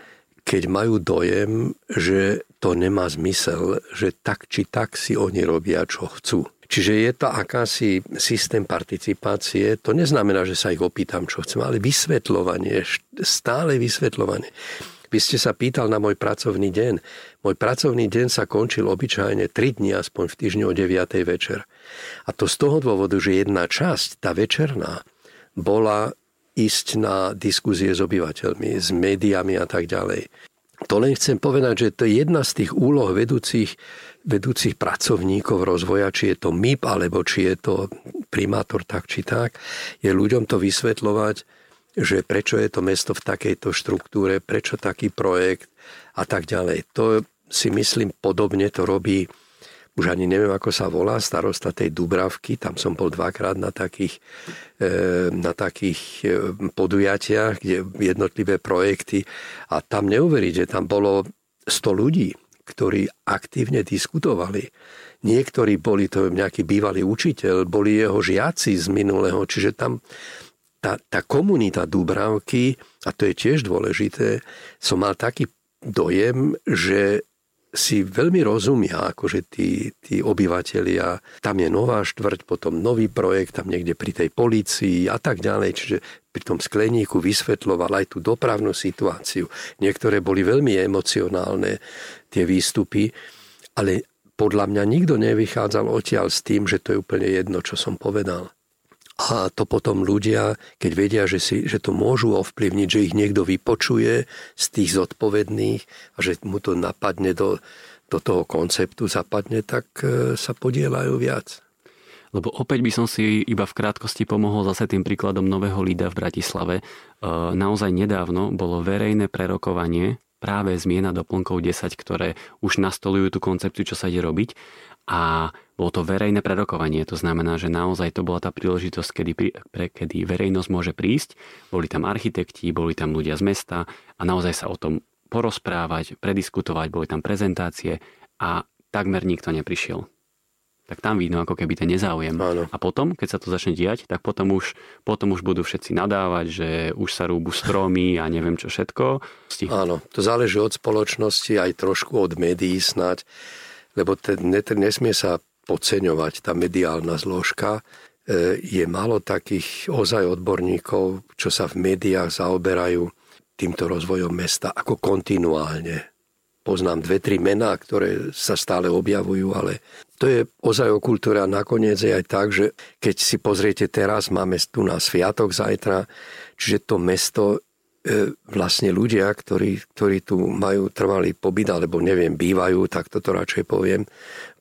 keď majú dojem, že to nemá zmysel, že tak či tak si oni robia, čo chcú. Čiže je to akási systém participácie. To neznamená, že sa ich opýtam, čo chcem, ale vysvetľovanie, stále vysvetľovanie. Vy ste sa pýtal na môj pracovný deň. Môj pracovný deň sa končil obyčajne 3 dní aspoň v týždni o 9. večer. A to z toho dôvodu, že jedna časť, tá večerná, bola ísť na diskuzie s obyvateľmi, s médiami a tak ďalej. To len chcem povedať, že to je jedna z tých úloh vedúcich, vedúcich pracovníkov rozvoja, či je to MIP, alebo či je to primátor tak či tak, je ľuďom to vysvetľovať, že prečo je to mesto v takejto štruktúre, prečo taký projekt a tak ďalej. To si myslím podobne to robí už ani neviem, ako sa volá, starosta tej Dubravky, tam som bol dvakrát na takých, e, na takých e, podujatiach, kde jednotlivé projekty. A tam neuveriť, že tam bolo 100 ľudí, ktorí aktívne diskutovali. Niektorí boli to nejaký bývalý učiteľ, boli jeho žiaci z minulého, čiže tam tá, tá komunita Dubravky, a to je tiež dôležité, som mal taký dojem, že si veľmi rozumia, akože tí, tí obyvateľia. Tam je nová štvrť, potom nový projekt, tam niekde pri tej policii a tak ďalej. Čiže pri tom skleníku vysvetloval aj tú dopravnú situáciu. Niektoré boli veľmi emocionálne, tie výstupy, ale podľa mňa nikto nevychádzal odtiaľ s tým, že to je úplne jedno, čo som povedal. A to potom ľudia, keď vedia, že, si, že to môžu ovplyvniť, že ich niekto vypočuje z tých zodpovedných a že mu to napadne do, do toho konceptu, zapadne, tak e, sa podielajú viac. Lebo opäť by som si iba v krátkosti pomohol zase tým príkladom nového lída v Bratislave. E, naozaj nedávno bolo verejné prerokovanie práve zmiena doplnkov 10, ktoré už nastolujú tú koncepciu, čo sa ide robiť. A bolo to verejné prerokovanie, to znamená, že naozaj to bola tá príležitosť, kedy, pre, kedy verejnosť môže prísť, boli tam architekti, boli tam ľudia z mesta a naozaj sa o tom porozprávať, prediskutovať, boli tam prezentácie a takmer nikto neprišiel. Tak tam vidno ako keby ten nezáujem. Áno. A potom, keď sa to začne diať, tak potom už, potom už budú všetci nadávať, že už sa rúbu stromy a neviem čo všetko. Áno, to záleží od spoločnosti, aj trošku od médií snať, lebo ten, nesmie sa podceňovať tá mediálna zložka. E, je málo takých ozaj odborníkov, čo sa v médiách zaoberajú týmto rozvojom mesta ako kontinuálne. Poznám dve, tri mená, ktoré sa stále objavujú, ale to je ozaj o kultúre a nakoniec je aj tak, že keď si pozriete teraz, máme tu na sviatok zajtra, čiže to mesto vlastne ľudia, ktorí, ktorí tu majú trvalý pobyt, alebo neviem, bývajú, tak toto radšej poviem,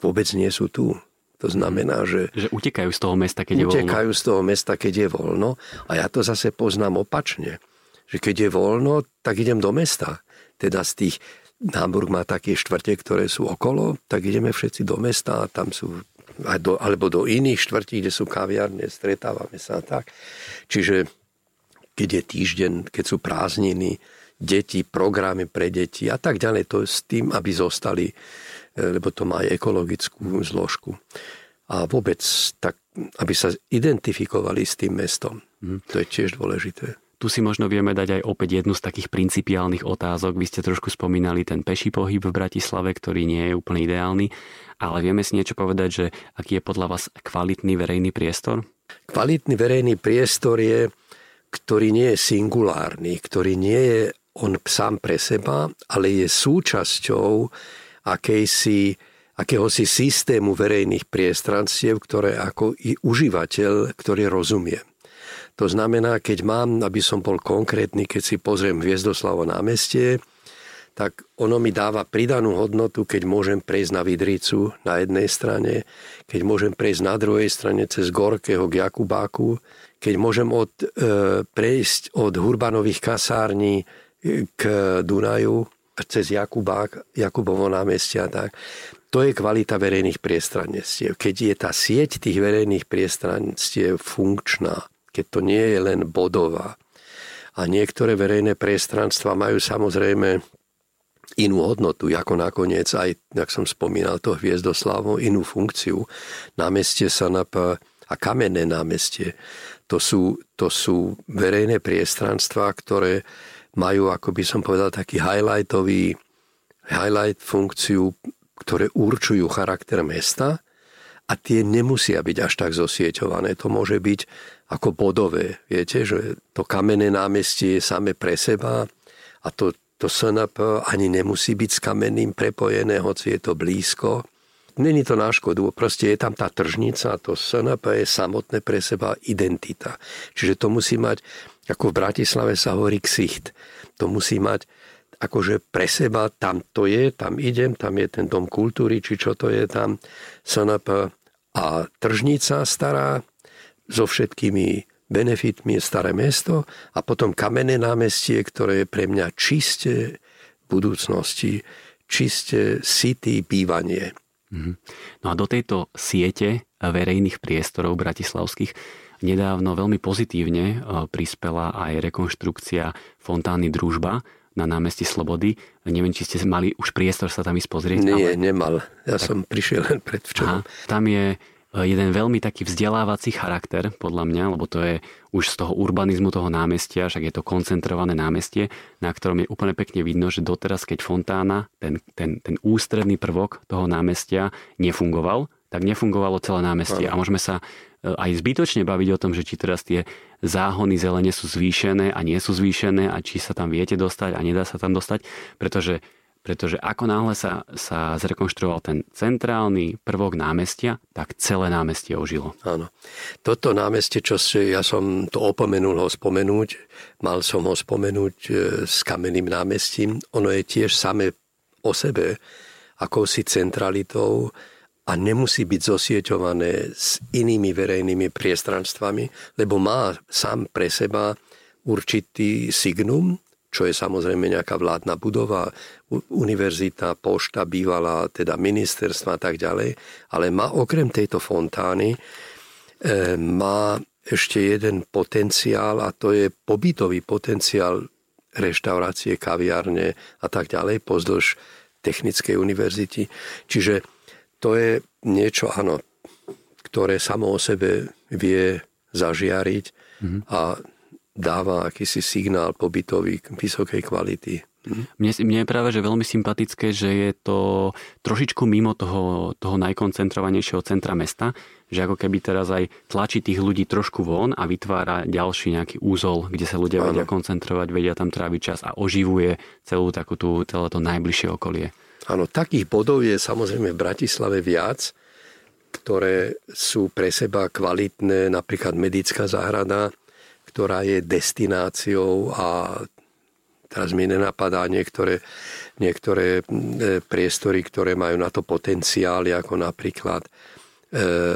vôbec nie sú tu. To znamená, že... Že utekajú z toho mesta, keď je voľno. Utekajú z toho mesta, keď je voľno. A ja to zase poznám opačne. Že keď je voľno, tak idem do mesta. Teda z tých... Hamburg má také štvrte, ktoré sú okolo, tak ideme všetci do mesta a tam sú do, alebo do iných štvrtí, kde sú kaviarne, stretávame sa a tak. Čiže keď je týždeň, keď sú prázdniny, deti, programy pre deti a tak ďalej, to s tým, aby zostali E, lebo to má aj ekologickú zložku. A vôbec tak, aby sa identifikovali s tým mestom. Mm. To je tiež dôležité. Tu si možno vieme dať aj opäť jednu z takých principiálnych otázok. Vy ste trošku spomínali ten peší pohyb v Bratislave, ktorý nie je úplne ideálny, ale vieme si niečo povedať, že aký je podľa vás kvalitný verejný priestor? Kvalitný verejný priestor je, ktorý nie je singulárny, ktorý nie je on sám pre seba, ale je súčasťou akejsi, akéhosi systému verejných priestranstiev, ktoré ako i užívateľ, ktorý rozumie. To znamená, keď mám, aby som bol konkrétny, keď si pozriem Hviezdoslavo námestie, tak ono mi dáva pridanú hodnotu, keď môžem prejsť na Vidricu na jednej strane, keď môžem prejsť na druhej strane cez Gorkého k Jakubáku, keď môžem od, e, prejsť od Hurbanových kasární k Dunaju, cez Jakubák, Jakubovo námestia tak. To je kvalita verejných priestranstiev. Keď je tá sieť tých verejných priestranstiev funkčná, keď to nie je len bodová. A niektoré verejné priestranstva majú samozrejme inú hodnotu, ako nakoniec aj, jak som spomínal, to Hviezdoslavo, inú funkciu. Námestie SNP a kamenné námestie. To sú, to sú verejné priestranstva, ktoré majú, ako by som povedal, taký highlightový highlight funkciu, ktoré určujú charakter mesta a tie nemusia byť až tak zosieťované. To môže byť ako bodové. Viete, že to kamenné námestie je same pre seba a to, to SNP ani nemusí byť s kamenným prepojené, hoci je to blízko. Není to na škodu, proste je tam tá tržnica, to SNP je samotné pre seba identita. Čiže to musí mať ako v Bratislave sa hovorí ksicht. To musí mať akože pre seba, tam to je, tam idem, tam je ten dom kultúry, či čo to je tam, SNP a tržnica stará so všetkými benefitmi je staré mesto a potom kamenné námestie, ktoré je pre mňa čiste budúcnosti, čiste city bývanie. Mhm. No a do tejto siete verejných priestorov bratislavských Nedávno veľmi pozitívne e, prispela aj rekonštrukcia fontány Družba na námestí Slobody. Neviem, či ste mali už priestor sa tam ísť pozrieť. Nie, ale... nemal. Ja tak... som prišiel len predvčerom. Tam je e, jeden veľmi taký vzdelávací charakter, podľa mňa, lebo to je už z toho urbanizmu toho námestia, však je to koncentrované námestie, na ktorom je úplne pekne vidno, že doteraz, keď fontána, ten, ten, ten ústredný prvok toho námestia nefungoval, tak nefungovalo celé námestie. A môžeme sa e, aj zbytočne baviť o tom, že či teraz tie záhony zelene sú zvýšené a nie sú zvýšené a či sa tam viete dostať a nedá sa tam dostať, pretože pretože ako náhle sa, sa zrekonštruoval ten centrálny prvok námestia, tak celé námestie ožilo. Áno. Toto námestie, čo si, ja som to opomenul ho spomenúť, mal som ho spomenúť e, s kamenným námestím, ono je tiež same o sebe akousi centralitou, a nemusí byť zosieťované s inými verejnými priestranstvami, lebo má sám pre seba určitý signum, čo je samozrejme nejaká vládna budova, univerzita, pošta, bývalá, teda ministerstva a tak ďalej, ale má okrem tejto fontány, e, má ešte jeden potenciál a to je pobytový potenciál reštaurácie, kaviárne a tak ďalej pozdĺž Technickej univerzity. Čiže to je niečo, áno, ktoré samo o sebe vie zažiariť mm-hmm. a dáva akýsi signál pobytový vysokej kvality. Mhm. Mne, mne je práve že veľmi sympatické, že je to trošičku mimo toho, toho najkoncentrovanejšieho centra mesta, že ako keby teraz aj tlačí tých ľudí trošku von a vytvára ďalší nejaký úzol, kde sa ľudia ano. vedia koncentrovať, vedia tam tráviť čas a oživuje celú takú tú, celé to najbližšie okolie. Áno, takých bodov je samozrejme v Bratislave viac, ktoré sú pre seba kvalitné, napríklad medická záhrada, ktorá je destináciou a Teraz mi nenapadá niektoré, niektoré priestory, ktoré majú na to potenciály, ako napríklad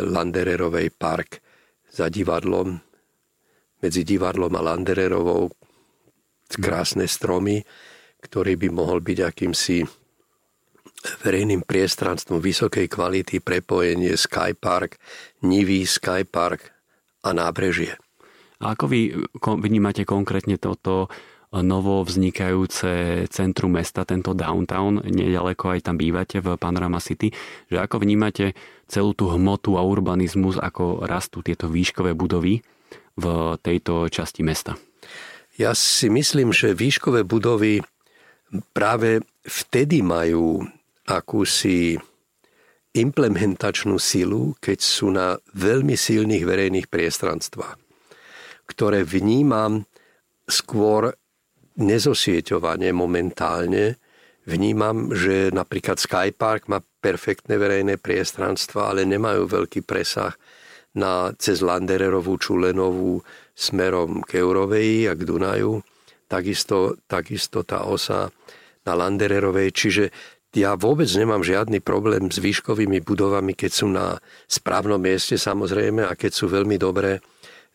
Landererovej park za divadlom, medzi divadlom a Landererovou krásne stromy, ktorý by mohol byť akýmsi verejným priestranstvom vysokej kvality prepojenie Skypark, Nivý Skypark a nábrežie. A ako vy vnímate konkrétne toto novo vznikajúce centrum mesta, tento downtown, nedaleko aj tam bývate v Panorama City, že ako vnímate celú tú hmotu a urbanizmus, ako rastú tieto výškové budovy v tejto časti mesta? Ja si myslím, že výškové budovy práve vtedy majú akúsi implementačnú silu, keď sú na veľmi silných verejných priestranstvách, ktoré vnímam skôr nezosieťovanie momentálne. Vnímam, že napríklad Skypark má perfektné verejné priestranstva, ale nemajú veľký presah na cez Landererovú, Čulenovú smerom k Eurovej a k Dunaju. Takisto, takisto tá osa na Landererovej. Čiže ja vôbec nemám žiadny problém s výškovými budovami, keď sú na správnom mieste samozrejme a keď sú veľmi dobré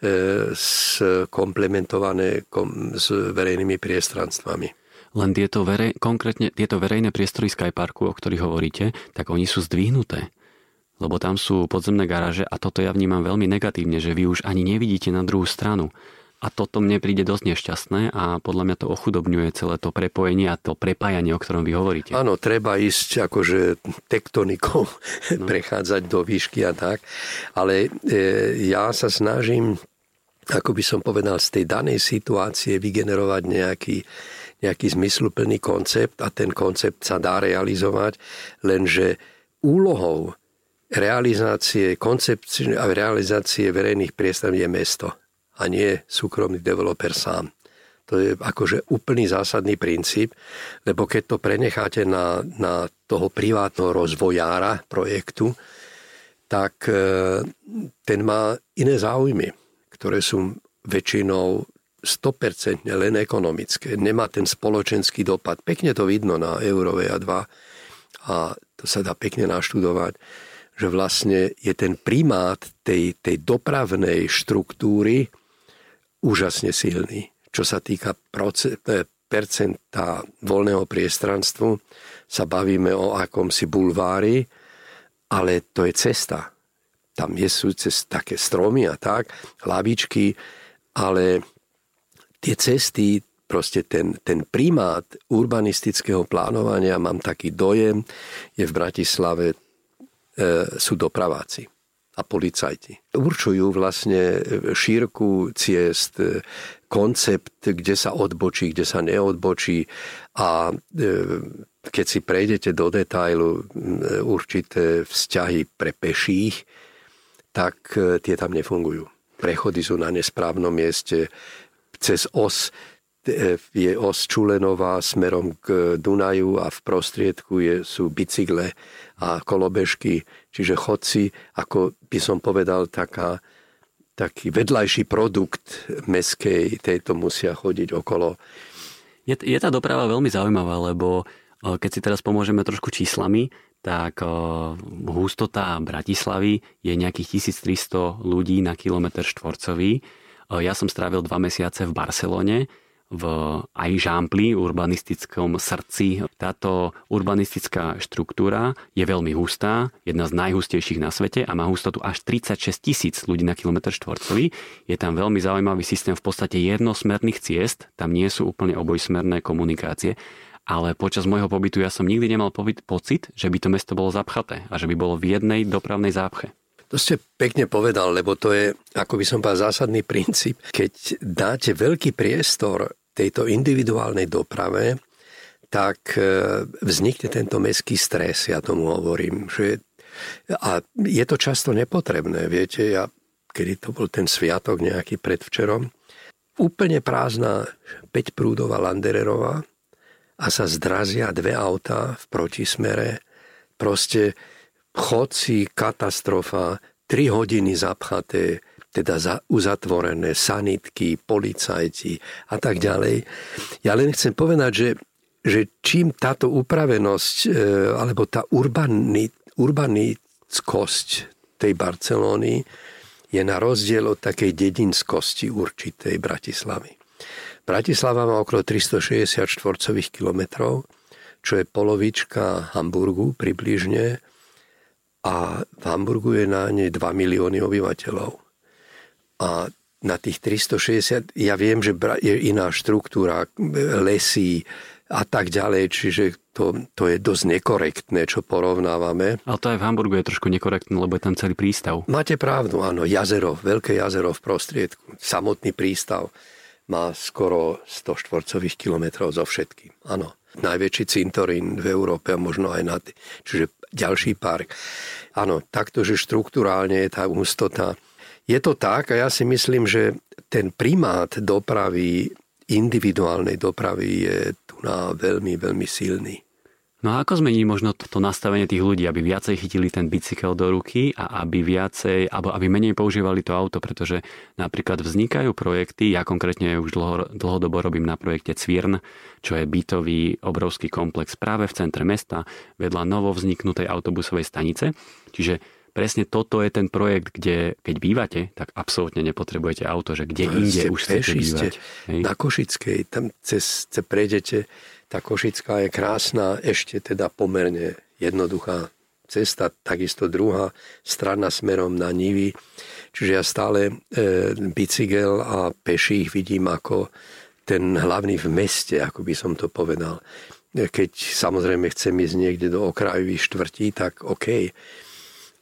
e, komplementované kom, s verejnými priestranstvami. Len tieto verej, konkrétne tieto verejné priestory Skyparku, o ktorých hovoríte, tak oni sú zdvihnuté lebo tam sú podzemné garáže a toto ja vnímam veľmi negatívne, že vy už ani nevidíte na druhú stranu. A toto mne príde dosť nešťastné a podľa mňa to ochudobňuje celé to prepojenie a to prepájanie, o ktorom vy hovoríte. Áno, treba ísť akože tektonikou, no. prechádzať do výšky a tak. Ale e, ja sa snažím, ako by som povedal, z tej danej situácie vygenerovať nejaký, nejaký zmysluplný koncept a ten koncept sa dá realizovať, lenže úlohou realizácie, koncepcie a realizácie verejných priestor je mesto a nie súkromný developer sám. To je akože úplný zásadný princíp, lebo keď to prenecháte na, na toho privátneho rozvojára projektu, tak e, ten má iné záujmy, ktoré sú väčšinou 100% len ekonomické. Nemá ten spoločenský dopad. Pekne to vidno na Eurovej a 2 a to sa dá pekne naštudovať že vlastne je ten primát tej, tej dopravnej štruktúry úžasne silný. Čo sa týka e, percenta voľného priestranstvu, sa bavíme o akomsi bulvári, ale to je cesta. Tam je sú cez také stromy a tak, lavičky, ale tie cesty, proste ten, ten primát urbanistického plánovania, mám taký dojem, je v Bratislave E, sú dopraváci a policajti. Určujú vlastne šírku ciest, e, koncept, kde sa odbočí, kde sa neodbočí a e, keď si prejdete do detailu určité vzťahy pre peších, tak tie tam nefungujú. Prechody sú na nesprávnom mieste, cez os je os Čulenová smerom k Dunaju a v prostriedku je, sú bicykle a kolobežky, čiže chodci, ako by som povedal, taká, taký vedľajší produkt meskej tejto musia chodiť okolo. Je, je tá doprava veľmi zaujímavá, lebo e, keď si teraz pomôžeme trošku číslami, tak e, hustota Bratislavy je nejakých 1300 ľudí na kilometr štvorcový. E, ja som strávil dva mesiace v Barcelone, v aj žámpli, urbanistickom srdci. Táto urbanistická štruktúra je veľmi hustá, jedna z najhustejších na svete a má hustotu až 36 tisíc ľudí na kilometr štvorcový. Je tam veľmi zaujímavý systém v podstate jednosmerných ciest, tam nie sú úplne obojsmerné komunikácie ale počas môjho pobytu ja som nikdy nemal pocit, že by to mesto bolo zapchaté a že by bolo v jednej dopravnej zápche. To ste pekne povedal, lebo to je, ako by som povedal, zásadný princíp. Keď dáte veľký priestor tejto individuálnej doprave, tak e, vznikne tento mestský stres, ja tomu hovorím. Že, a je to často nepotrebné, viete, ja, kedy to bol ten sviatok nejaký predvčerom, úplne prázdna 5-prúdová Landererová a sa zdrazia dve autá v protismere. Proste chodci, katastrofa, 3 hodiny zapchaté, teda za, uzatvorené, sanitky, policajti a tak ďalej. Ja len chcem povedať, že, že čím táto upravenosť e, alebo tá urbani, urbanickosť tej Barcelóny je na rozdiel od takej dedinskosti určitej Bratislavy. Bratislava má okolo 360 štvorcových kilometrov, čo je polovička Hamburgu približne a v Hamburgu je na nej 2 milióny obyvateľov. A na tých 360, ja viem, že je iná štruktúra, lesy a tak ďalej, čiže to, to je dosť nekorektné, čo porovnávame. Ale to aj v Hamburgu je trošku nekorektné, lebo je tam celý prístav. Máte pravdu, áno, jazero, veľké jazero v prostriedku, samotný prístav má skoro 100 štvorcových kilometrov zo všetkým. Áno, najväčší cintorín v Európe a možno aj na... Čiže ďalší park. Áno, takto, že štruktúrálne je tá hustota je to tak a ja si myslím, že ten primát dopravy, individuálnej dopravy je tu na veľmi, veľmi silný. No a ako zmení možno to nastavenie tých ľudí, aby viacej chytili ten bicykel do ruky a aby viacej, alebo aby menej používali to auto, pretože napríklad vznikajú projekty, ja konkrétne už dlho, dlhodobo robím na projekte Cvirn, čo je bytový obrovský komplex práve v centre mesta, vedľa novo vzniknutej autobusovej stanice. Čiže presne toto je ten projekt, kde keď bývate, tak absolútne nepotrebujete auto, že kde no, inde už chcete bývať. Hej? Na Košickej, tam cez, cez prejdete, tá Košická je krásna, ešte teda pomerne jednoduchá cesta, takisto druhá strana smerom na Nivy. Čiže ja stále e, bicykel a peších vidím ako ten hlavný v meste, ako by som to povedal. Keď samozrejme chcem ísť niekde do okrajových štvrtí, tak OK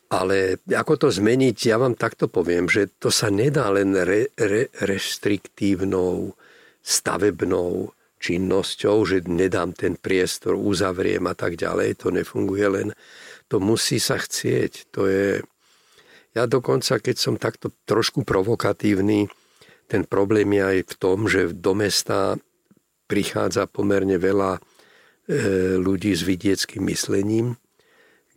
ale ako to zmeniť, ja vám takto poviem, že to sa nedá len re, re, restriktívnou, stavebnou činnosťou, že nedám ten priestor, uzavriem a tak ďalej. To nefunguje len. To musí sa chcieť. To je... Ja dokonca, keď som takto trošku provokatívny, ten problém je aj v tom, že do mesta prichádza pomerne veľa e, ľudí s vidieckým myslením,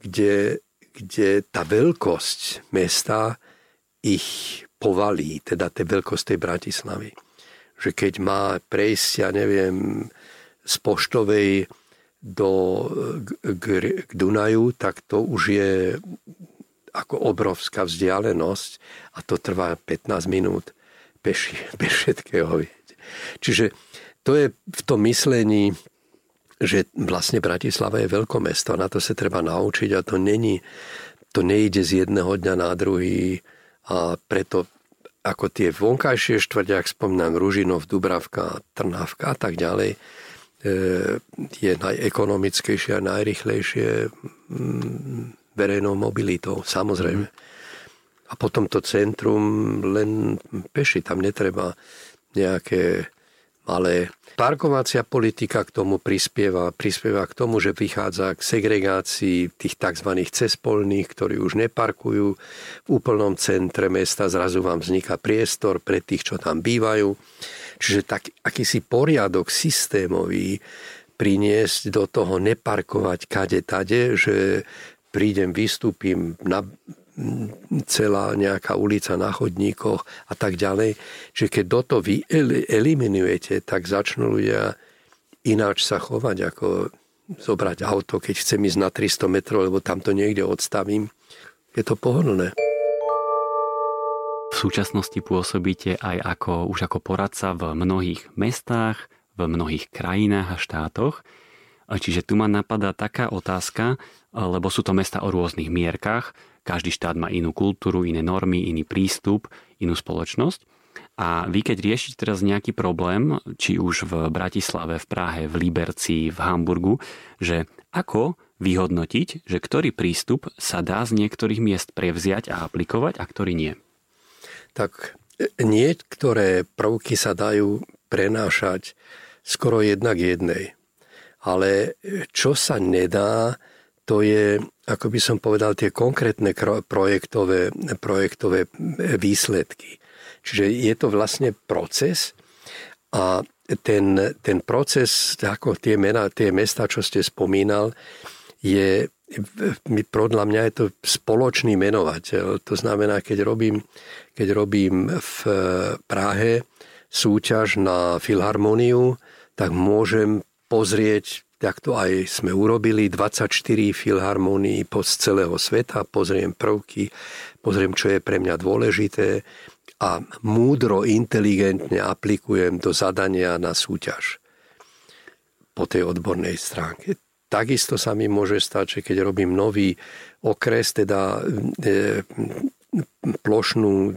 kde kde tá veľkosť mesta ich povalí, teda tej veľkosť tej Bratislavy. Že keď má prejsť, ja neviem, z Poštovej do, k, k Dunaju, tak to už je ako obrovská vzdialenosť a to trvá 15 minút peši, bez všetkého. Čiže to je v tom myslení že vlastne Bratislava je mesto a na to sa treba naučiť a to není, to nejde z jedného dňa na druhý a preto ako tie vonkajšie štvrť, ak spomínam Ružinov, Dubravka, Trnávka a tak ďalej, e, je najekonomickejšie a najrychlejšie mm, verejnou mobilitou, samozrejme. A potom to centrum len peši, tam netreba nejaké malé Parkovacia politika k tomu prispieva, prispieva k tomu, že vychádza k segregácii tých tzv. cespolných, ktorí už neparkujú v úplnom centre mesta, zrazu vám vzniká priestor pre tých, čo tam bývajú. Čiže tak, akýsi poriadok systémový priniesť do toho neparkovať kade tade, že prídem, vystúpim na celá nejaká ulica na chodníkoch a tak ďalej, že keď do toho vy eliminujete, tak začnú ľudia ináč sa chovať, ako zobrať auto, keď chcem ísť na 300 metrov, lebo tam to niekde odstavím. Je to pohodlné. V súčasnosti pôsobíte aj ako, už ako poradca v mnohých mestách, v mnohých krajinách a štátoch. Čiže tu ma napadá taká otázka, lebo sú to mesta o rôznych mierkach, každý štát má inú kultúru, iné normy, iný prístup, inú spoločnosť. A vy keď riešite teraz nejaký problém, či už v Bratislave, v Prahe, v Liberci, v Hamburgu, že ako vyhodnotiť, že ktorý prístup sa dá z niektorých miest prevziať a aplikovať a ktorý nie? Tak niektoré prvky sa dajú prenášať skoro jednak jednej. Ale čo sa nedá, to je, ako by som povedal, tie konkrétne projektové, projektové výsledky. Čiže je to vlastne proces a ten, ten proces, ako tie, mena, tie mesta, čo ste spomínal, je, podľa mňa je to spoločný menovateľ. To znamená, keď robím, keď robím v Prahe súťaž na filharmoniu, tak môžem pozrieť, tak to aj sme urobili, 24 filharmonií z celého sveta, pozriem prvky, pozriem, čo je pre mňa dôležité a múdro, inteligentne aplikujem do zadania na súťaž po tej odbornej stránke. Takisto sa mi môže stať, že keď robím nový okres, teda e, plošnú e,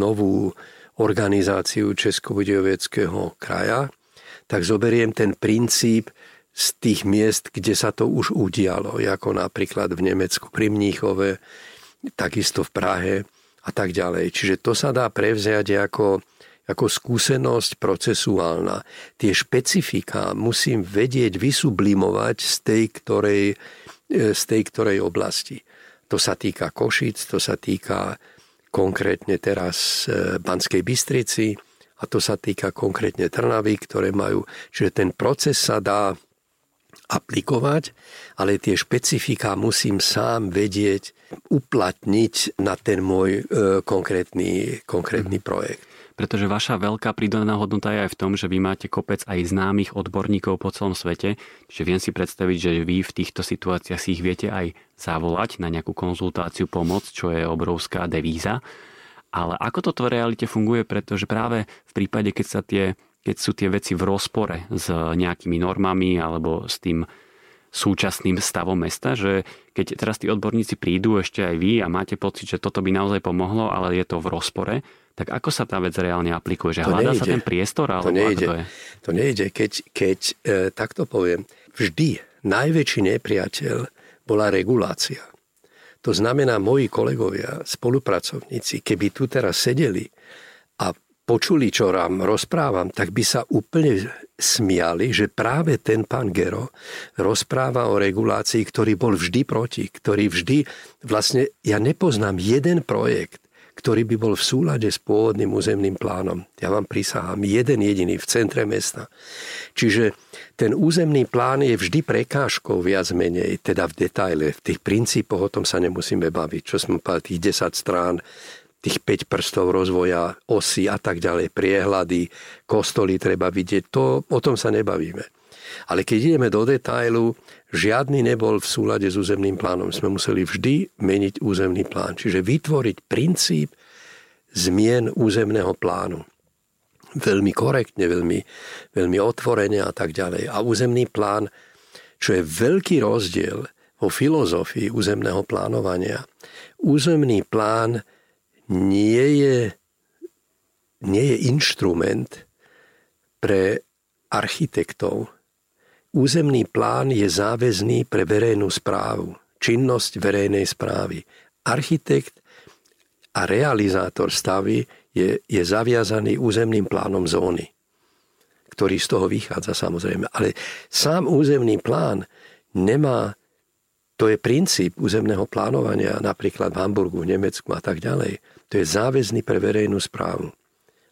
novú organizáciu Českobudejoveckého kraja, tak zoberiem ten princíp z tých miest, kde sa to už udialo, ako napríklad v Nemecku pri Mníchove, takisto v Prahe a tak ďalej. Čiže to sa dá prevziať ako ako skúsenosť procesuálna. Tie špecifika musím vedieť vysublimovať z tej, ktorej, z tej ktorej oblasti. To sa týka Košic, to sa týka konkrétne teraz e, Banskej Bystrici a to sa týka konkrétne Trnavy, ktoré majú... Čiže ten proces sa dá aplikovať, ale tie špecifika musím sám vedieť uplatniť na ten môj e, konkrétny, konkrétny mm. projekt pretože vaša veľká pridaná hodnota je aj v tom, že vy máte kopec aj známych odborníkov po celom svete, čiže viem si predstaviť, že vy v týchto situáciách si ich viete aj zavolať na nejakú konzultáciu, pomoc, čo je obrovská devíza. Ale ako toto v realite funguje, pretože práve v prípade, keď, sa tie, keď sú tie veci v rozpore s nejakými normami alebo s tým súčasným stavom mesta, že keď teraz tí odborníci prídu ešte aj vy a máte pocit, že toto by naozaj pomohlo, ale je to v rozpore, tak ako sa tá vec reálne aplikuje? Že to hľadá nejde. sa ten priestor? Alebo to nejde. To, je? to nejde. Keď, keď e, takto poviem, vždy najväčší nepriateľ bola regulácia. To znamená, moji kolegovia, spolupracovníci, keby tu teraz sedeli počuli, čo vám rozprávam, tak by sa úplne smiali, že práve ten pán Gero rozpráva o regulácii, ktorý bol vždy proti, ktorý vždy, vlastne ja nepoznám jeden projekt, ktorý by bol v súlade s pôvodným územným plánom. Ja vám prisahám, jeden jediný v centre mesta. Čiže ten územný plán je vždy prekážkou viac menej, teda v detaile, v tých princípoch o tom sa nemusíme baviť, čo sme povedali, tých 10 strán, tých 5 prstov rozvoja, osy a tak ďalej, priehľady, kostoly treba vidieť, to, o tom sa nebavíme. Ale keď ideme do detailu, žiadny nebol v súlade s územným plánom. Sme museli vždy meniť územný plán. Čiže vytvoriť princíp zmien územného plánu. Veľmi korektne, veľmi, veľmi otvorene a tak ďalej. A územný plán, čo je veľký rozdiel vo filozofii územného plánovania. Územný plán nie je, nie je inštrument pre architektov, Územný plán je záväzný pre verejnú správu, činnosť verejnej správy. Architekt a realizátor stavy je, je zaviazaný územným plánom zóny, ktorý z toho vychádza samozrejme. Ale sám územný plán nemá, to je princíp územného plánovania napríklad v Hamburgu, v Nemecku a tak ďalej. To je záväzný pre verejnú správu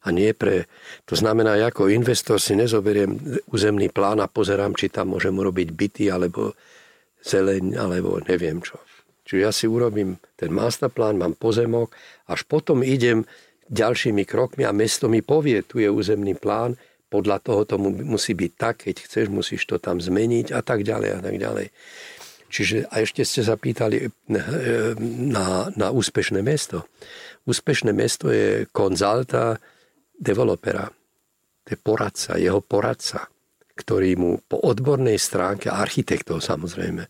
a nie pre... To znamená, ja ako investor si nezoberiem územný plán a pozerám, či tam môžem urobiť byty, alebo zeleň, alebo neviem čo. Čiže ja si urobím ten masterplán, mám pozemok, až potom idem ďalšími krokmi a mesto mi povie, tu je územný plán, podľa toho to musí byť tak, keď chceš, musíš to tam zmeniť a tak ďalej a tak ďalej. Čiže a ešte ste sa pýtali na, na, na úspešné mesto. Úspešné mesto je konzalta, developera, to je poradca, jeho poradca, ktorý mu po odbornej stránke, architektov samozrejme,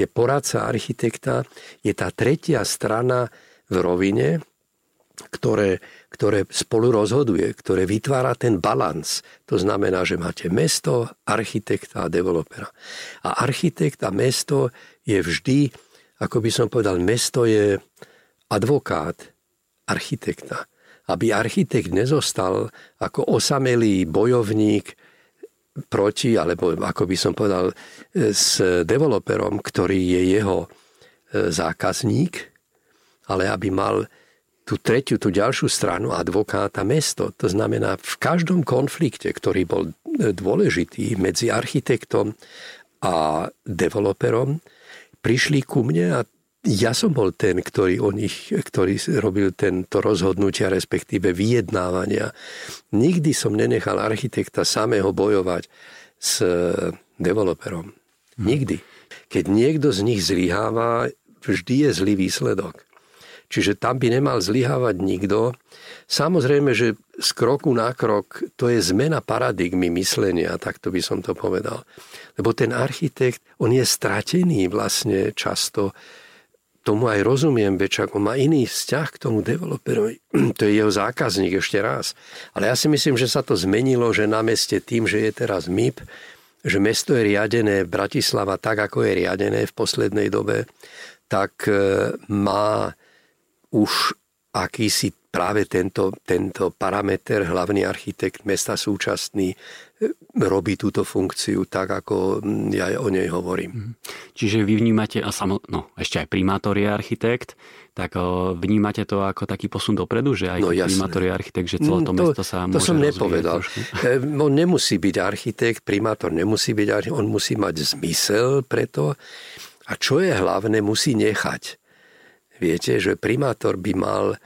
je poradca architekta, je tá tretia strana v rovine, ktoré, ktoré spolu rozhoduje, ktoré vytvára ten balans. To znamená, že máte mesto, architekta a developera. A architekt a mesto je vždy, ako by som povedal, mesto je advokát architekta aby architekt nezostal ako osamelý bojovník proti, alebo ako by som povedal, s developerom, ktorý je jeho e, zákazník, ale aby mal tú tretiu, tú ďalšiu stranu advokáta mesto. To znamená, v každom konflikte, ktorý bol e, dôležitý medzi architektom a developerom, prišli ku mne a ja som bol ten, ktorý o nich, ktorý robil tento rozhodnutia, respektíve vyjednávania. Nikdy som nenechal architekta samého bojovať s developerom. Nikdy. Keď niekto z nich zlyháva, vždy je zlý výsledok. Čiže tam by nemal zlyhávať nikto. Samozrejme, že z kroku na krok to je zmena paradigmy myslenia, tak to by som to povedal. Lebo ten architekt, on je stratený vlastne často tomu aj rozumiem, veď on má iný vzťah k tomu developerovi. To je jeho zákazník ešte raz. Ale ja si myslím, že sa to zmenilo, že na meste tým, že je teraz MIP, že mesto je riadené Bratislava tak, ako je riadené v poslednej dobe, tak e, má už akýsi práve tento, tento parameter, hlavný architekt mesta súčasný, robí túto funkciu tak, ako ja o nej hovorím. Mhm. Čiže vy vnímate, a samo, no, ešte aj primátor je architekt, tak vnímate to ako taký posun dopredu, že aj no, primátor je architekt, že celé to, mm, to mesto sa to môže som nepovedal. Trošku. E, on nemusí byť architekt, primátor nemusí byť architekt, on musí mať zmysel pre to. A čo je hlavné, musí nechať. Viete, že primátor by mal e,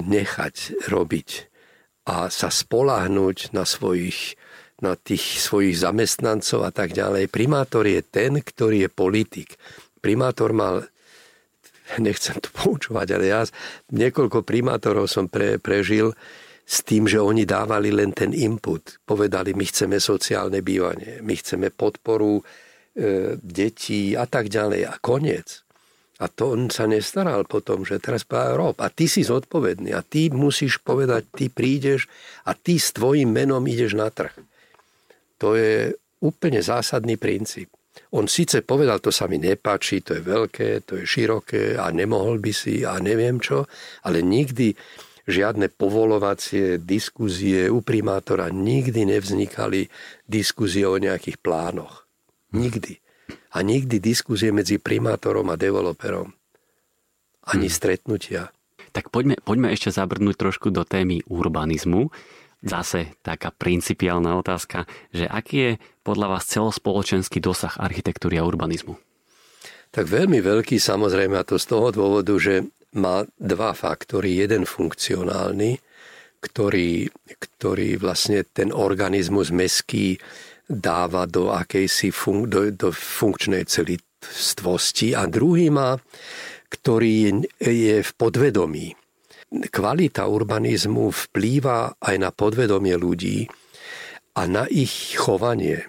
nechať robiť a sa spolahnuť na svojich na tých svojich zamestnancov a tak ďalej. Primátor je ten, ktorý je politik. Primátor mal, nechcem to poučovať, ale ja niekoľko primátorov som pre, prežil s tým, že oni dávali len ten input. Povedali, my chceme sociálne bývanie, my chceme podporu e, detí a tak ďalej. A koniec. A to on sa nestaral potom, že teraz rob. A ty si zodpovedný. A ty musíš povedať, ty prídeš a ty s tvojim menom ideš na trh. To je úplne zásadný princíp. On síce povedal, to sa mi nepáči, to je veľké, to je široké a nemohol by si a neviem čo, ale nikdy žiadne povolovacie diskuzie u primátora nikdy nevznikali diskuzie o nejakých plánoch. Nikdy. A nikdy diskuzie medzi primátorom a developerom. Ani hmm. stretnutia. Tak poďme, poďme ešte zabrnúť trošku do témy urbanizmu zase taká principiálna otázka, že aký je podľa vás celospoločenský dosah architektúry a urbanizmu? Tak veľmi veľký samozrejme a to z toho dôvodu, že má dva faktory. Jeden funkcionálny, ktorý, ktorý vlastne ten organizmus meský dáva do akejsi fun- do, do funkčnej celistvosti a druhý má, ktorý je v podvedomí kvalita urbanizmu vplýva aj na podvedomie ľudí a na ich chovanie.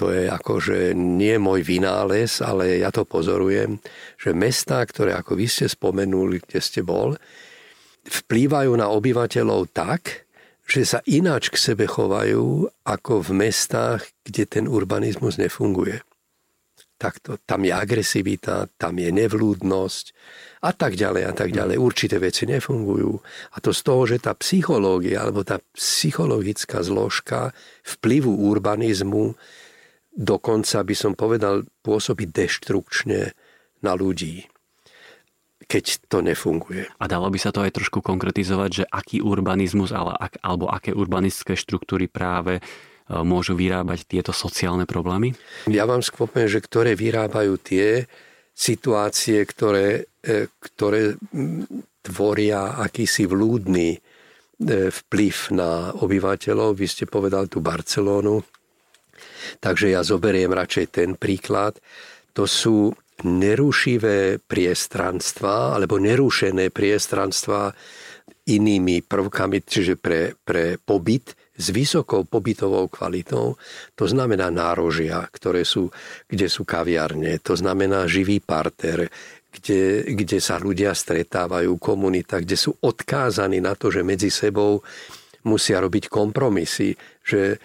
To je akože nie môj vynález, ale ja to pozorujem, že mestá, ktoré ako vy ste spomenuli, kde ste bol, vplývajú na obyvateľov tak, že sa ináč k sebe chovajú ako v mestách, kde ten urbanizmus nefunguje takto. Tam je agresivita, tam je nevlúdnosť a tak ďalej a tak ďalej. Určité veci nefungujú. A to z toho, že tá psychológia alebo tá psychologická zložka vplyvu urbanizmu dokonca by som povedal pôsobí deštrukčne na ľudí keď to nefunguje. A dalo by sa to aj trošku konkretizovať, že aký urbanizmus alebo aké urbanistické štruktúry práve E, môžu vyrábať tieto sociálne problémy? Ja vám skôr poviem, že ktoré vyrábajú tie situácie, ktoré, e, ktoré tvoria akýsi vlúdny e, vplyv na obyvateľov. Vy ste povedal tú Barcelónu, takže ja zoberiem radšej ten príklad. To sú nerušivé priestranstva alebo nerušené priestranstva inými prvkami, čiže pre, pre pobyt s vysokou pobytovou kvalitou, to znamená nárožia, ktoré sú, kde sú kaviarne, to znamená živý parter, kde, kde sa ľudia stretávajú, komunita, kde sú odkázaní na to, že medzi sebou musia robiť kompromisy, že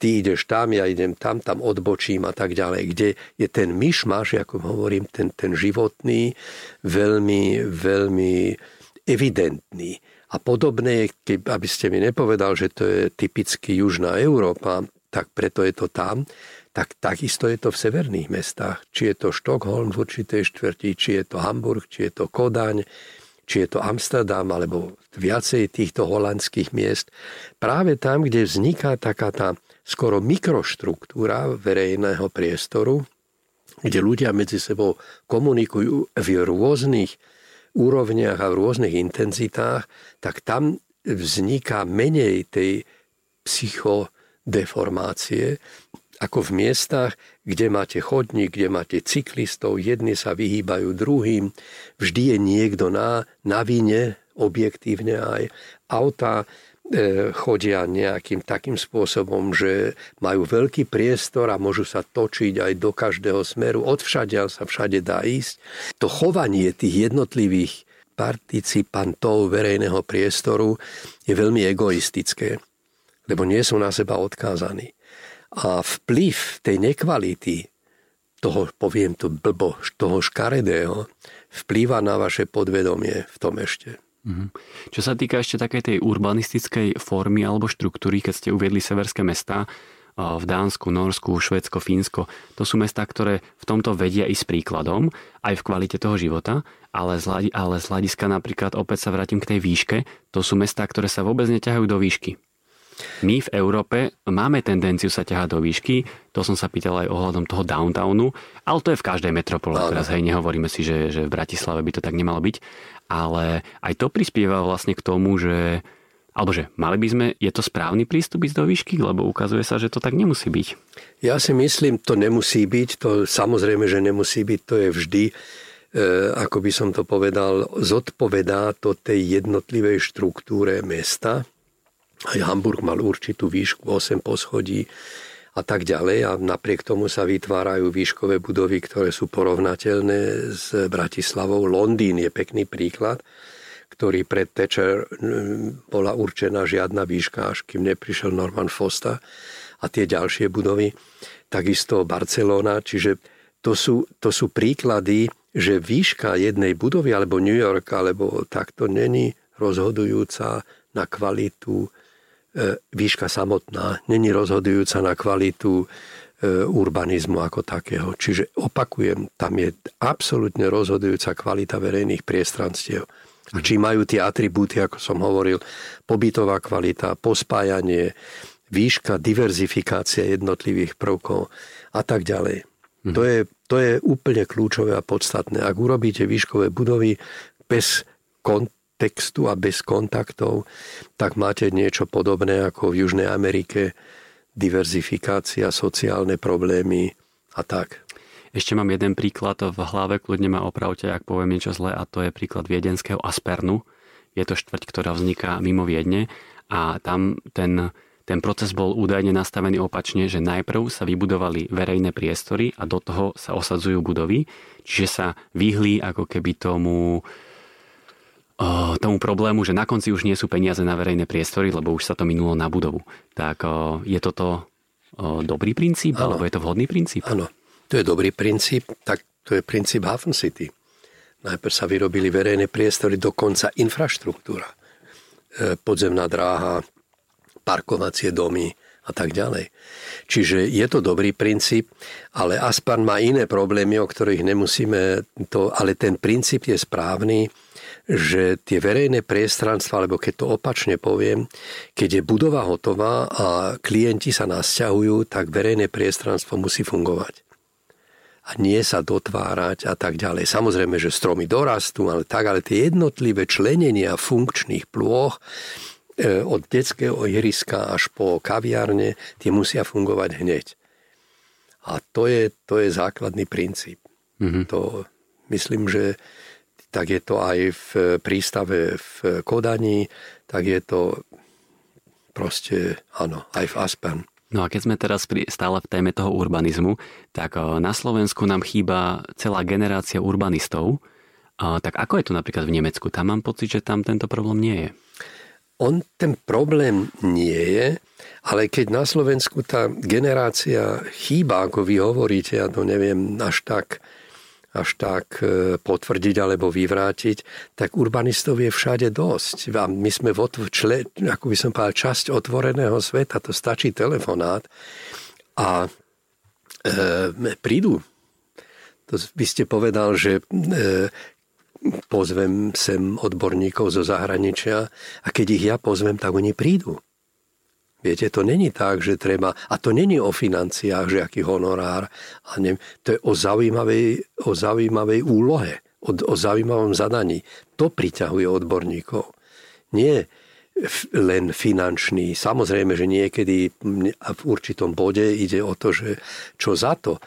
ty ideš tam, ja idem tam, tam odbočím a tak ďalej, kde je ten myšmaš, ako hovorím, ten, ten životný, veľmi, veľmi evidentný. A podobné, aby ste mi nepovedal, že to je typicky Južná Európa, tak preto je to tam, tak takisto je to v severných mestách. Či je to Štokholm v určitej štvrti, či je to Hamburg, či je to Kodaň, či je to Amsterdam, alebo viacej týchto holandských miest. Práve tam, kde vzniká taká tá skoro mikroštruktúra verejného priestoru, kde ľudia medzi sebou komunikujú v rôznych úrovniach a v rôznych intenzitách, tak tam vzniká menej tej psychodeformácie, ako v miestach, kde máte chodník, kde máte cyklistov, jedni sa vyhýbajú druhým, vždy je niekto na, na vine, objektívne aj auta, chodia nejakým takým spôsobom, že majú veľký priestor a môžu sa točiť aj do každého smeru. Odvšade sa všade dá ísť. To chovanie tých jednotlivých participantov verejného priestoru je veľmi egoistické, lebo nie sú na seba odkázaní. A vplyv tej nekvality, toho, poviem to blbo, toho škaredého, vplýva na vaše podvedomie v tom ešte. Mhm. Čo sa týka ešte takej tej urbanistickej formy alebo štruktúry, keď ste uviedli severské mesta, v Dánsku, Norsku, Švedsko, Fínsko. To sú mestá, ktoré v tomto vedia ísť príkladom, aj v kvalite toho života, ale z, ale z hľadiska napríklad, opäť sa vrátim k tej výške, to sú mestá, ktoré sa vôbec neťahajú do výšky. My v Európe máme tendenciu sa ťahať do výšky, to som sa pýtal aj ohľadom toho downtownu, ale to je v každej metropole. Teraz hej, nehovoríme si, že, že v Bratislave by to tak nemalo byť, ale aj to prispieva vlastne k tomu, že alebo že mali by sme, je to správny prístup ísť do výšky, lebo ukazuje sa, že to tak nemusí byť. Ja si myslím, to nemusí byť, to samozrejme, že nemusí byť, to je vždy, e, ako by som to povedal, zodpovedá to tej jednotlivej štruktúre mesta. Aj Hamburg mal určitú výšku 8 poschodí, a tak ďalej. A napriek tomu sa vytvárajú výškové budovy, ktoré sú porovnateľné s Bratislavou. Londýn je pekný príklad, ktorý pred Thatcher bola určená žiadna výška, až kým neprišiel Norman Fosta a tie ďalšie budovy. Takisto Barcelona, čiže to sú, to sú príklady, že výška jednej budovy, alebo New York, alebo takto není rozhodujúca na kvalitu výška samotná není rozhodujúca na kvalitu e, urbanizmu ako takého. Čiže opakujem, tam je absolútne rozhodujúca kvalita verejných priestranstiev. A či majú tie atribúty, ako som hovoril, pobytová kvalita, pospájanie, výška, diverzifikácia jednotlivých prvkov a tak ďalej. Mhm. To, je, to je úplne kľúčové a podstatné. Ak urobíte výškové budovy bez kont- textu a bez kontaktov, tak máte niečo podobné ako v Južnej Amerike, diverzifikácia, sociálne problémy a tak. Ešte mám jeden príklad v hlave, kľudne ma opravte, ak poviem niečo zlé, a to je príklad viedenského Aspernu. Je to štvrť, ktorá vzniká mimo Viedne a tam ten, ten proces bol údajne nastavený opačne, že najprv sa vybudovali verejné priestory a do toho sa osadzujú budovy, čiže sa vyhli ako keby tomu tomu problému, že na konci už nie sú peniaze na verejné priestory, lebo už sa to minulo na budovu. Tak je toto dobrý princíp, ano. alebo je to vhodný princíp? Áno, to je dobrý princíp, tak to je princíp Hafen City. Najprv sa vyrobili verejné priestory, dokonca infraštruktúra. Podzemná dráha, parkovacie domy a tak ďalej. Čiže je to dobrý princíp, ale Aspan má iné problémy, o ktorých nemusíme to, ale ten princíp je správny že tie verejné priestranstva, alebo keď to opačne poviem, keď je budova hotová a klienti sa nasťahujú, tak verejné priestranstvo musí fungovať. A nie sa dotvárať a tak ďalej. Samozrejme, že stromy dorastú, ale tak, ale tie jednotlivé členenia funkčných plôch e, od detského ihriska až po kaviárne, tie musia fungovať hneď. A to je, to je základný princíp. Mm-hmm. To myslím, že tak je to aj v prístave v Kodani, tak je to proste, áno, aj v Aspen. No a keď sme teraz stále v téme toho urbanizmu, tak eh, na Slovensku nám chýba celá generácia urbanistov. Tak ako je to napríklad v Nemecku? Tam mám pocit, že tam tento problém nie je. On ten problém nie je, ale keď na Slovensku tá generácia chýba, ako vy hovoríte, ja to neviem až tak až tak e, potvrdiť alebo vyvrátiť, tak urbanistov je všade dosť. A my sme v čle, ako by som povedal, časť otvoreného sveta, to stačí telefonát a e, prídu. To by ste povedal, že e, pozvem sem odborníkov zo zahraničia a keď ich ja pozvem, tak oni prídu. Viete, to není tak, že treba, a to není o financiách, že aký honorár, a ne, to je o zaujímavej, o zaujímavej úlohe, o, o zaujímavom zadaní. To priťahuje odborníkov. Nie len finančný. Samozrejme, že niekedy v určitom bode ide o to, že čo za to,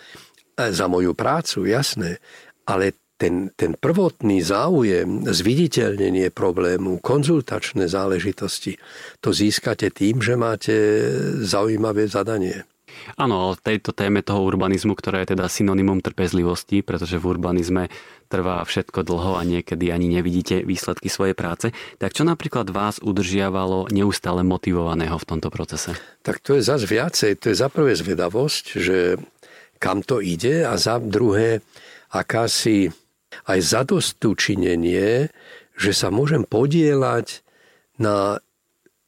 e, za moju prácu, jasné, ale ten, ten prvotný záujem, zviditeľnenie problému, konzultačné záležitosti, to získate tým, že máte zaujímavé zadanie. Áno, ale v tejto téme toho urbanizmu, ktoré je teda synonymom trpezlivosti, pretože v urbanizme trvá všetko dlho a niekedy ani nevidíte výsledky svojej práce, tak čo napríklad vás udržiavalo neustále motivovaného v tomto procese? Tak to je zase viacej. To je za prvé zvedavosť, že kam to ide a za druhé akási aj zadostučinenie, že sa môžem podielať na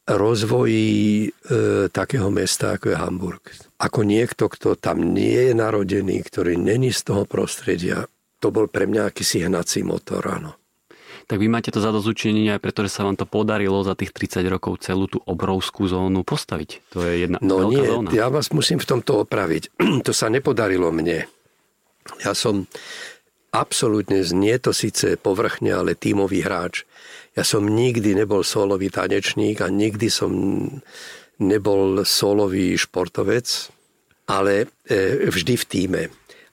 rozvoji e, takého mesta, ako je Hamburg. Ako niekto, kto tam nie je narodený, ktorý není z toho prostredia, to bol pre mňa akýsi hnací motor, áno. Tak vy máte to zadozučenie aj preto, že sa vám to podarilo za tých 30 rokov celú tú obrovskú zónu postaviť. To je jedna no veľká nie, zóna. ja vás musím v tomto opraviť. to sa nepodarilo mne. Ja som absolútne znie to síce povrchne, ale tímový hráč. Ja som nikdy nebol solový tanečník a nikdy som nebol solový športovec, ale e, vždy v týme.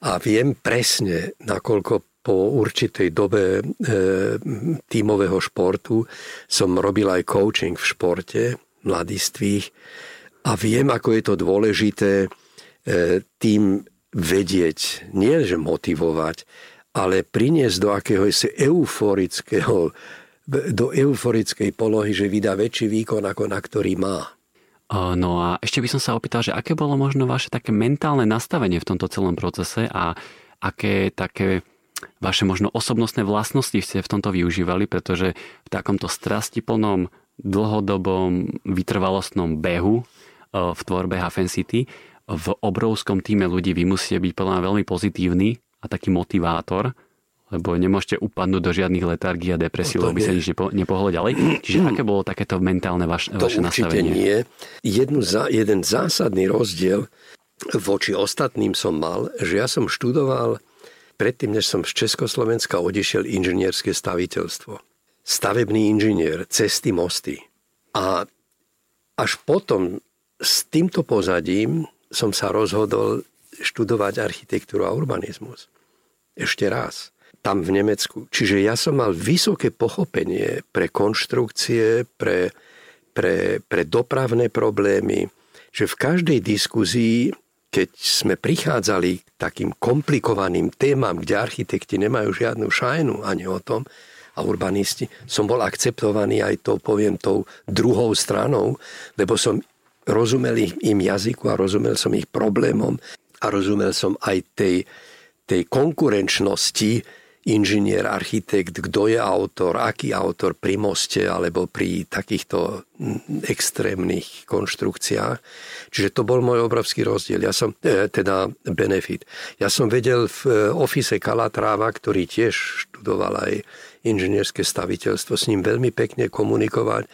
A viem presne, nakoľko po určitej dobe e, tímového športu som robil aj coaching v športe mladistvých a viem, ako je to dôležité e, tým vedieť, nie že motivovať, ale priniesť do akéhosi euforického, do euforickej polohy, že vydá väčší výkon, ako na ktorý má. No a ešte by som sa opýtal, že aké bolo možno vaše také mentálne nastavenie v tomto celom procese a aké také vaše možno osobnostné vlastnosti ste v tomto využívali, pretože v takomto strastiplnom, dlhodobom, vytrvalostnom behu v tvorbe Hafen City v obrovskom týme ľudí vy musíte byť podľa veľmi pozitívny a taký motivátor, lebo nemôžete upadnúť do žiadnych letargí a depresí, no lebo by sa nič nepo, nepohlo ďalej. Čiže aké bolo takéto mentálne vaš, to vaše nastavenie? nie. Jednu jeden zásadný rozdiel voči ostatným som mal, že ja som študoval predtým, než som z Československa odišiel inžinierské staviteľstvo. Stavebný inžinier, cesty, mosty. A až potom s týmto pozadím som sa rozhodol študovať architektúru a urbanizmus. Ešte raz. Tam v Nemecku. Čiže ja som mal vysoké pochopenie pre konštrukcie, pre, pre, pre dopravné problémy, že v každej diskuzii, keď sme prichádzali k takým komplikovaným témam, kde architekti nemajú žiadnu šajnu ani o tom, a urbanisti, som bol akceptovaný aj to, poviem, tou druhou stranou, lebo som rozumel im jazyku a rozumel som ich problémom a rozumel som aj tej, tej konkurenčnosti inžinier, architekt, kto je autor, aký autor pri moste alebo pri takýchto extrémnych konštrukciách. Čiže to bol môj obrovský rozdiel. Ja som, e, teda benefit. Ja som vedel v e, ofise Kalatráva, ktorý tiež študoval aj inžinierské staviteľstvo, s ním veľmi pekne komunikovať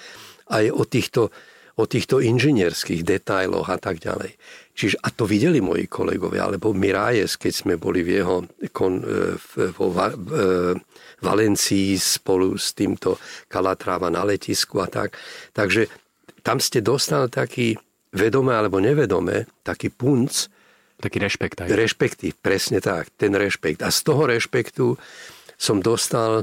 aj o týchto, o týchto inžinierských detailoch a tak ďalej. Čiže, a to videli moji kolegovia, alebo Mirajes, keď sme boli v jeho kon, e, vo e, Valencii spolu s týmto Kalatráva na letisku a tak. Takže tam ste dostali taký vedome alebo nevedome, taký punc. Taký rešpekt aj. Rešpektív, presne tak, ten rešpekt. A z toho rešpektu som dostal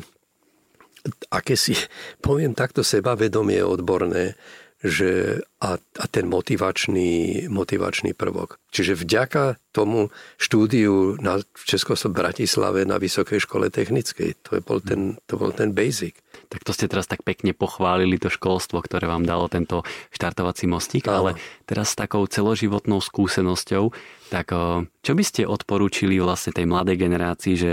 akési, poviem takto, sebavedomie odborné, že a, a ten motivačný, motivačný prvok. Čiže vďaka tomu štúdiu na, v Československu Bratislave na Vysokej škole technickej, to, je bol ten, to bol ten basic. Tak to ste teraz tak pekne pochválili to školstvo, ktoré vám dalo tento štartovací mostík, ale teraz s takou celoživotnou skúsenosťou, tak čo by ste odporúčili vlastne tej mladej generácii, že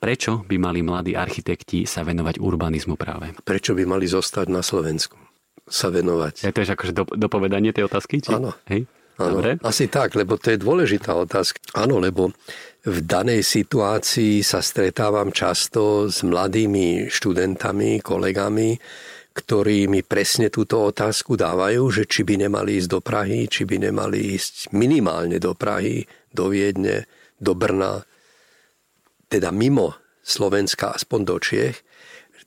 prečo by mali mladí architekti sa venovať urbanizmu práve? Prečo by mali zostať na Slovensku? Sa venovať. Je to je akože dopovedanie tej otázky? Či? Áno. Hej? Áno, Dobre. asi tak, lebo to je dôležitá otázka. Áno, lebo v danej situácii sa stretávam často s mladými študentami, kolegami, ktorí mi presne túto otázku dávajú, že či by nemali ísť do Prahy, či by nemali ísť minimálne do Prahy, do Viedne, do Brna, teda mimo Slovenska, aspoň do Čiech,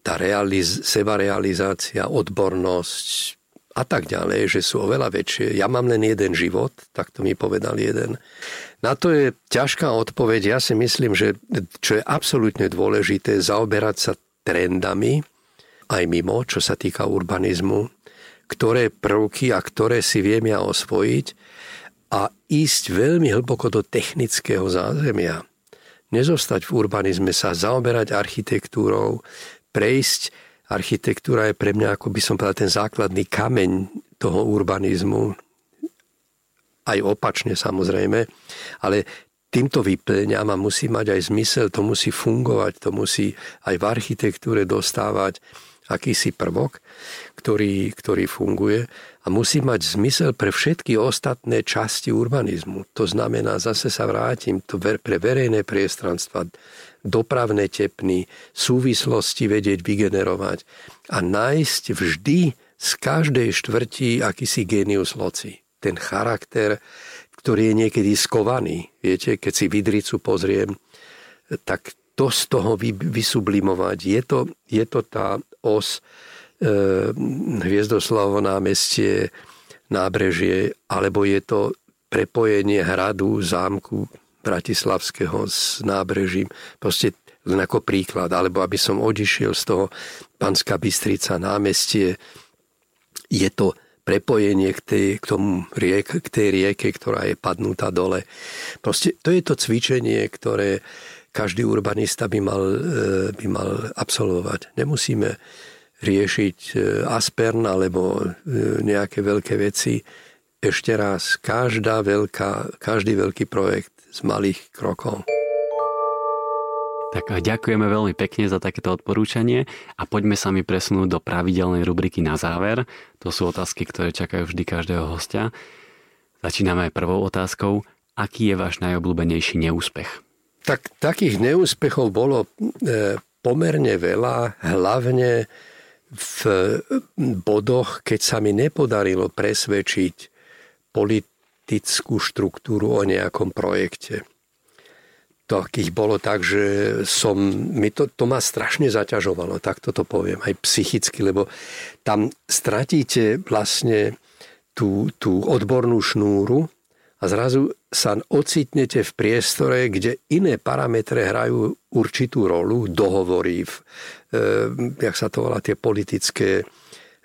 tá realiz- sebarealizácia, odbornosť, a tak ďalej, že sú oveľa väčšie. Ja mám len jeden život, tak to mi povedal jeden. Na to je ťažká odpoveď. Ja si myslím, že čo je absolútne dôležité, zaoberať sa trendami, aj mimo, čo sa týka urbanizmu, ktoré prvky a ktoré si viem ja osvojiť a ísť veľmi hlboko do technického zázemia. Nezostať v urbanizme sa, zaoberať architektúrou, prejsť architektúra je pre mňa, ako by som povedal, ten základný kameň toho urbanizmu. Aj opačne samozrejme. Ale týmto vyplňam a musí mať aj zmysel, to musí fungovať, to musí aj v architektúre dostávať akýsi prvok, ktorý, ktorý funguje a musí mať zmysel pre všetky ostatné časti urbanizmu. To znamená, zase sa vrátim, to pre verejné priestranstva, dopravné tepny, súvislosti vedieť vygenerovať a nájsť vždy z každej štvrtí akýsi genius loci. Ten charakter, ktorý je niekedy skovaný. Viete, keď si Vidricu pozriem, tak to z toho vysublimovať. Je to, je to tá os e, Hviezdoslavo námestie, nábrežie, alebo je to prepojenie hradu, zámku, Bratislavského s nábrežím. Proste len ako príklad, alebo aby som odišiel z toho Panská Bystrica námestie, je to prepojenie k, tej, k, tomu riek, k tej rieke, ktorá je padnutá dole. Proste to je to cvičenie, ktoré každý urbanista by mal, e, by mal absolvovať. Nemusíme riešiť e, Aspern alebo e, nejaké veľké veci. Ešte raz, každá veľká, každý veľký projekt z malých krokov. Tak ďakujeme veľmi pekne za takéto odporúčanie a poďme sa mi presunúť do pravidelnej rubriky na záver. To sú otázky, ktoré čakajú vždy každého hostia. Začíname prvou otázkou. Aký je váš najobľúbenejší neúspech? Tak takých neúspechov bolo e, pomerne veľa, hlavne v bodoch, keď sa mi nepodarilo presvedčiť polit- politickú štruktúru o nejakom projekte. Takých bolo tak, že som, mi to, to ma strašne zaťažovalo, tak toto poviem, aj psychicky, lebo tam stratíte vlastne tú, tú odbornú šnúru a zrazu sa ocitnete v priestore, kde iné parametre hrajú určitú rolu, dohovorí, v, e, jak sa to volá, tie politické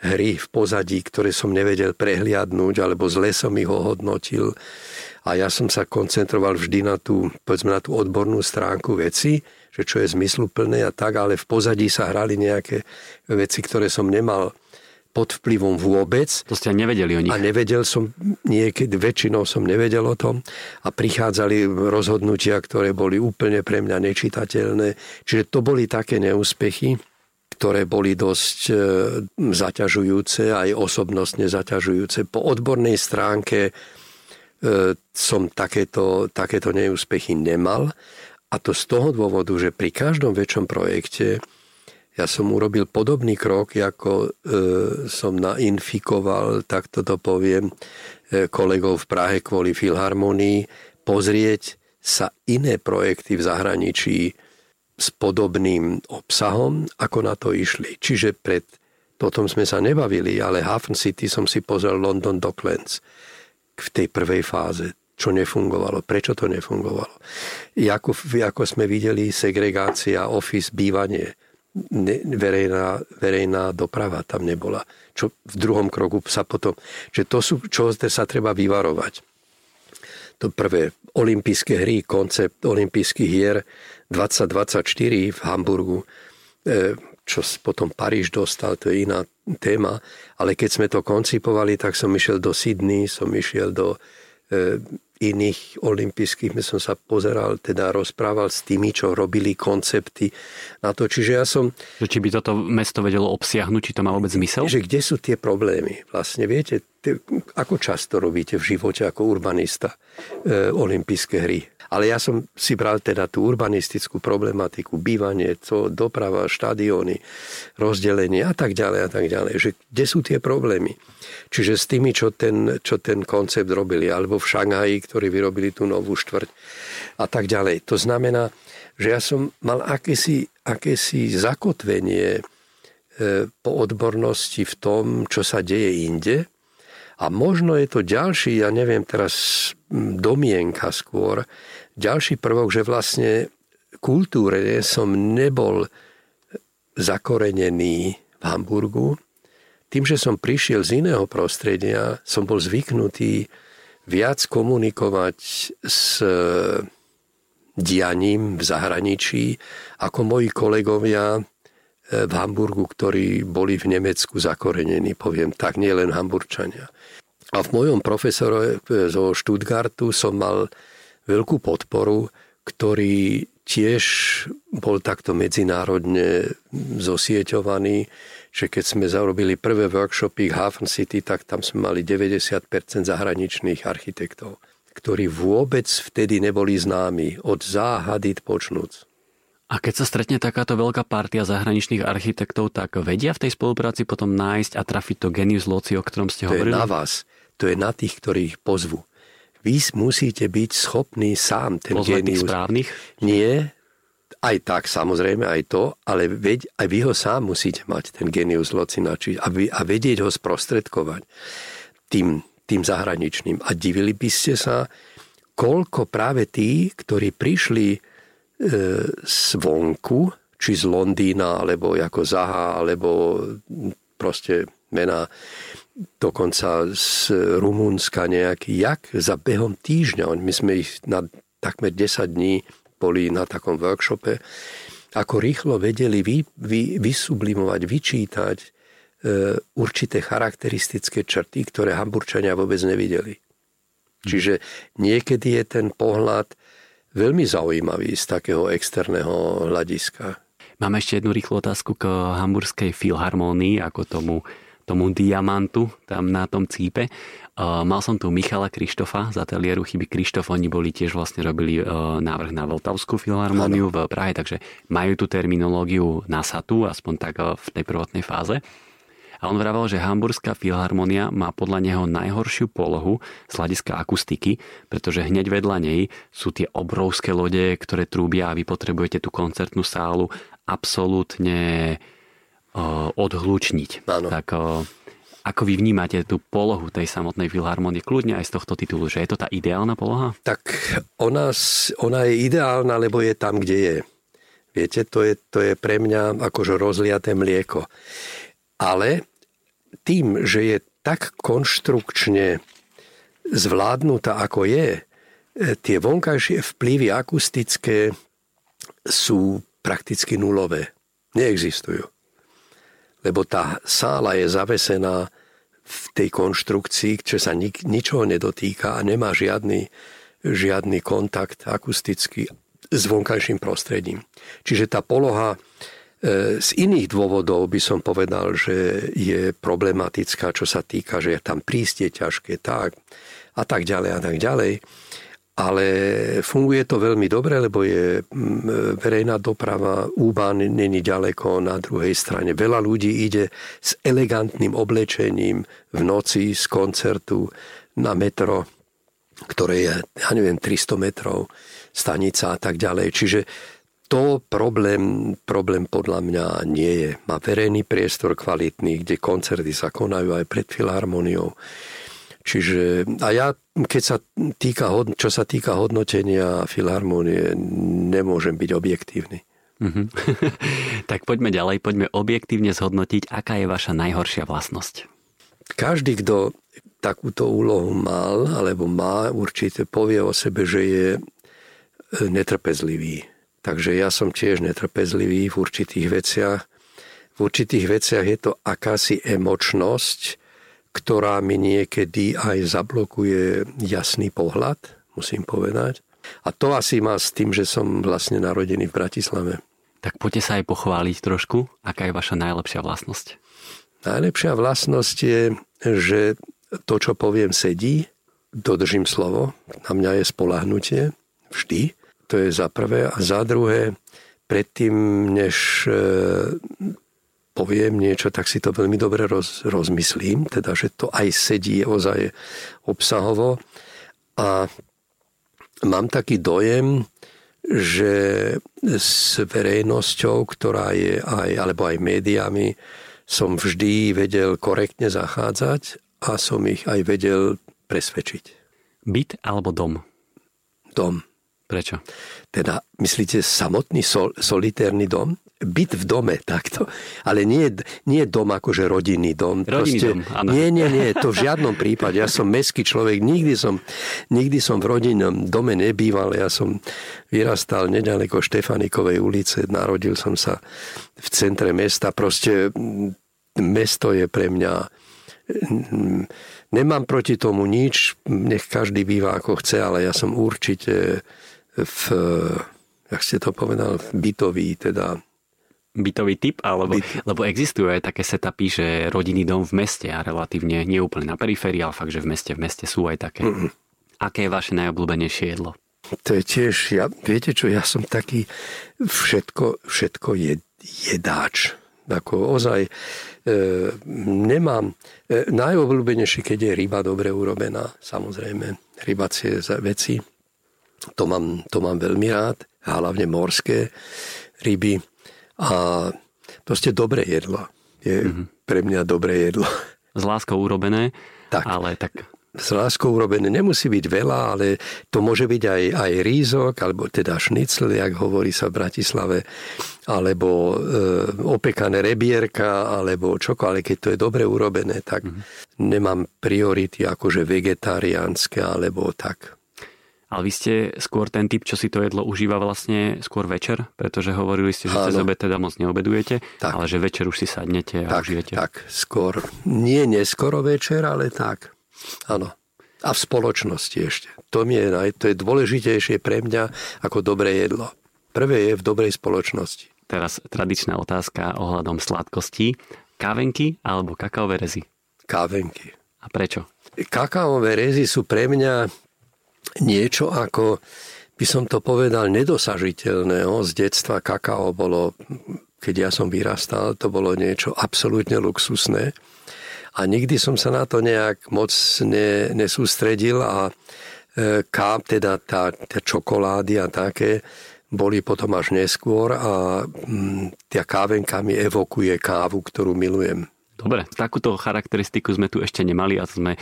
hry v pozadí, ktoré som nevedel prehliadnúť, alebo zle som ich ohodnotil. A ja som sa koncentroval vždy na tú, povedzme, na tú odbornú stránku veci, že čo je zmysluplné a tak, ale v pozadí sa hrali nejaké veci, ktoré som nemal pod vplyvom vôbec. To ste nevedeli o nich. A nevedel som, niekedy väčšinou som nevedel o tom a prichádzali rozhodnutia, ktoré boli úplne pre mňa nečitateľné. Čiže to boli také neúspechy ktoré boli dosť e, zaťažujúce, aj osobnostne zaťažujúce. Po odbornej stránke e, som takéto, takéto neúspechy nemal. A to z toho dôvodu, že pri každom väčšom projekte ja som urobil podobný krok, ako e, som nainfikoval, tak toto poviem, kolegov v Prahe kvôli Filharmonii, pozrieť sa iné projekty v zahraničí s podobným obsahom, ako na to išli. Čiže pred, potom sme sa nebavili, ale Hafen City som si pozrel London Docklands v tej prvej fáze, čo nefungovalo, prečo to nefungovalo. Ako, ako sme videli, segregácia, office, bývanie, ne, verejná, verejná doprava tam nebola. Čo v druhom kroku sa potom... Že to sú, čo sa treba vyvarovať. To prvé, olympijské hry, koncept olympijských hier, 2024 v Hamburgu, e, čo potom Paríž dostal, to je iná téma, ale keď sme to koncipovali, tak som išiel do Sydney, som išiel do e, iných olympijských, my som sa pozeral, teda rozprával s tými, čo robili koncepty na to. Čiže ja som... Že či by toto mesto vedelo obsiahnuť, či to má vôbec zmysel? Že kde sú tie problémy? Vlastne viete, ako často robíte v živote ako urbanista e, olympijské hry? Ale ja som si bral teda tú urbanistickú problematiku, bývanie, to, doprava, štadióny, rozdelenie a tak ďalej a tak ďalej. Že kde sú tie problémy? Čiže s tými, čo ten, čo ten koncept robili, alebo v Šanghaji, ktorí vyrobili tú novú štvrť a tak ďalej. To znamená, že ja som mal akési, akési zakotvenie e, po odbornosti v tom, čo sa deje inde. A možno je to ďalší, ja neviem teraz domienka skôr, ďalší prvok, že vlastne kultúre som nebol zakorenený v Hamburgu. Tým, že som prišiel z iného prostredia, som bol zvyknutý viac komunikovať s dianím v zahraničí ako moji kolegovia v Hamburgu, ktorí boli v Nemecku zakorenení, poviem tak, nielen Hamburčania. A v mojom profesore zo Stuttgartu som mal veľkú podporu, ktorý tiež bol takto medzinárodne zosieťovaný, že keď sme zarobili prvé workshopy Hafen City, tak tam sme mali 90% zahraničných architektov, ktorí vôbec vtedy neboli známi, od záhady počnúc. A keď sa stretne takáto veľká partia zahraničných architektov, tak vedia v tej spolupráci potom nájsť a trafiť to genius loci, o ktorom ste to hovorili? To je na vás. To je na tých, ktorých pozvu vy musíte byť schopní sám ten Pozvať genius. správnych? Nie, aj tak samozrejme, aj to, ale veď, aj vy ho sám musíte mať, ten genius locina, či, a, vy, a vedieť ho sprostredkovať tým, tým zahraničným. A divili by ste sa, koľko práve tí, ktorí prišli e, zvonku, či z Londýna, alebo ako Zaha, alebo proste mená dokonca z Rumúnska nejaký, jak za behom týždňa, my sme ich na takmer 10 dní boli na takom workshope, ako rýchlo vedeli vy, vy, vysublimovať, vyčítať e, určité charakteristické črty, ktoré Hamburčania vôbec nevideli. Hm. Čiže niekedy je ten pohľad veľmi zaujímavý z takého externého hľadiska. Mám ešte jednu rýchlu otázku k hamburskej filharmónii, ako tomu tomu diamantu tam na tom cípe. Uh, mal som tu Michala Krištofa z ateliéru Chyby Krištof, oni boli tiež vlastne robili uh, návrh na Vltavskú filharmóniu v Prahe, takže majú tú terminológiu nasatú, aspoň tak uh, v tej prvotnej fáze. A on vravel, že Hamburská filharmonia má podľa neho najhoršiu polohu z hľadiska akustiky, pretože hneď vedľa nej sú tie obrovské lode, ktoré trúbia a vy potrebujete tú koncertnú sálu absolútne odhlučniť. Áno. Tak ako vy vnímate tú polohu tej samotnej filharmonie, kľudne aj z tohto titulu, že je to tá ideálna poloha? Tak ona, ona je ideálna, lebo je tam, kde je. Viete, to je, to je pre mňa akože rozliaté mlieko. Ale tým, že je tak konštrukčne zvládnutá, ako je, e, tie vonkajšie vplyvy akustické sú prakticky nulové. Neexistujú lebo tá sála je zavesená v tej konštrukcii, čo sa nik, ničoho nedotýka a nemá žiadny, žiadny kontakt akustický s vonkajším prostredím. Čiže tá poloha e, z iných dôvodov by som povedal, že je problematická, čo sa týka, že tam prísť je ťažké, tak a tak ďalej a tak ďalej ale funguje to veľmi dobre, lebo je mm, verejná doprava, Úban není ďaleko na druhej strane. Veľa ľudí ide s elegantným oblečením v noci z koncertu na metro, ktoré je, ja neviem, 300 metrov, stanica a tak ďalej. Čiže to problém, problém podľa mňa nie je. Má verejný priestor kvalitný, kde koncerty sa konajú aj pred filharmoniou Čiže a ja, keď sa týka, čo sa týka hodnotenia filharmónie, nemôžem byť objektívny. Mm-hmm. tak poďme ďalej, poďme objektívne zhodnotiť, aká je vaša najhoršia vlastnosť. Každý, kto takúto úlohu mal, alebo má, určite povie o sebe, že je e, netrpezlivý. Takže ja som tiež netrpezlivý v určitých veciach. V určitých veciach je to akási emočnosť, ktorá mi niekedy aj zablokuje jasný pohľad, musím povedať. A to asi má s tým, že som vlastne narodený v Bratislave. Tak poďte sa aj pochváliť trošku, aká je vaša najlepšia vlastnosť. Najlepšia vlastnosť je, že to, čo poviem, sedí, dodržím slovo, na mňa je spolahnutie, Vždy. To je za prvé. A za druhé, predtým, než e, poviem niečo, tak si to veľmi dobre roz, rozmyslím, teda, že to aj sedí ozaj obsahovo. A mám taký dojem, že s verejnosťou, ktorá je aj, alebo aj médiami, som vždy vedel korektne zachádzať a som ich aj vedel presvedčiť. Byt alebo dom? Dom. Prečo? Teda, myslíte, samotný sol, solitérny dom? Byt v dome, takto. Ale nie, nie dom akože rodinný dom. Rodinný Proste, dom, áno. Nie, nie, nie, to v žiadnom prípade. Ja som meský človek, nikdy som, nikdy som v rodinnom dome nebýval. Ja som vyrastal nedaleko Štefanikovej ulice, narodil som sa v centre mesta. Proste mesto je pre mňa Nemám proti tomu nič, nech každý býva ako chce, ale ja som určite v, jak ste to povedal, bytový, teda bytový typ, alebo, Byt. lebo existujú aj také setupy, že rodinný dom v meste a relatívne nie úplne na periférii, ale fakt, že v meste, v meste sú aj také. Mm-mm. Aké je vaše najobľúbenejšie jedlo? To je tiež, ja, viete čo, ja som taký všetko, všetko jed, jedáč. Ako ozaj e, nemám, e, najobľúbenejšie, keď je ryba dobre urobená, samozrejme, rybacie veci, to mám, to mám veľmi rád, hlavne morské ryby. A proste dobré jedlo. Je mm-hmm. pre mňa dobré jedlo. S láskou urobené, tak. ale tak s láskou urobené nemusí byť veľa, ale to môže byť aj, aj rízok, alebo teda šnicl, jak hovorí sa v Bratislave, alebo e, opekané rebierka, alebo čokoľvek, keď to je dobre urobené, tak mm-hmm. nemám priority akože vegetariánske, alebo tak. Ale vy ste skôr ten typ, čo si to jedlo užíva vlastne skôr večer, pretože hovorili ste, že cez obed teda moc neobedujete, tak. ale že večer už si sadnete a tak, užijete. Tak, skôr. Nie neskoro večer, ale tak. Áno. A v spoločnosti ešte. To, mi je, to je dôležitejšie pre mňa ako dobré jedlo. Prvé je v dobrej spoločnosti. Teraz tradičná otázka ohľadom sladkostí. Kávenky alebo kakaové rezy? Kávenky. A prečo? Kakaové rezy sú pre mňa niečo ako, by som to povedal, nedosažiteľného. Z detstva kakao bolo, keď ja som vyrastal, to bolo niečo absolútne luxusné. A nikdy som sa na to nejak moc ne, nesústredil a e, káp, teda tá, tá čokolády a také, boli potom až neskôr a mm, tá kávenka mi evokuje kávu, ktorú milujem. Dobre, takúto charakteristiku sme tu ešte nemali a sme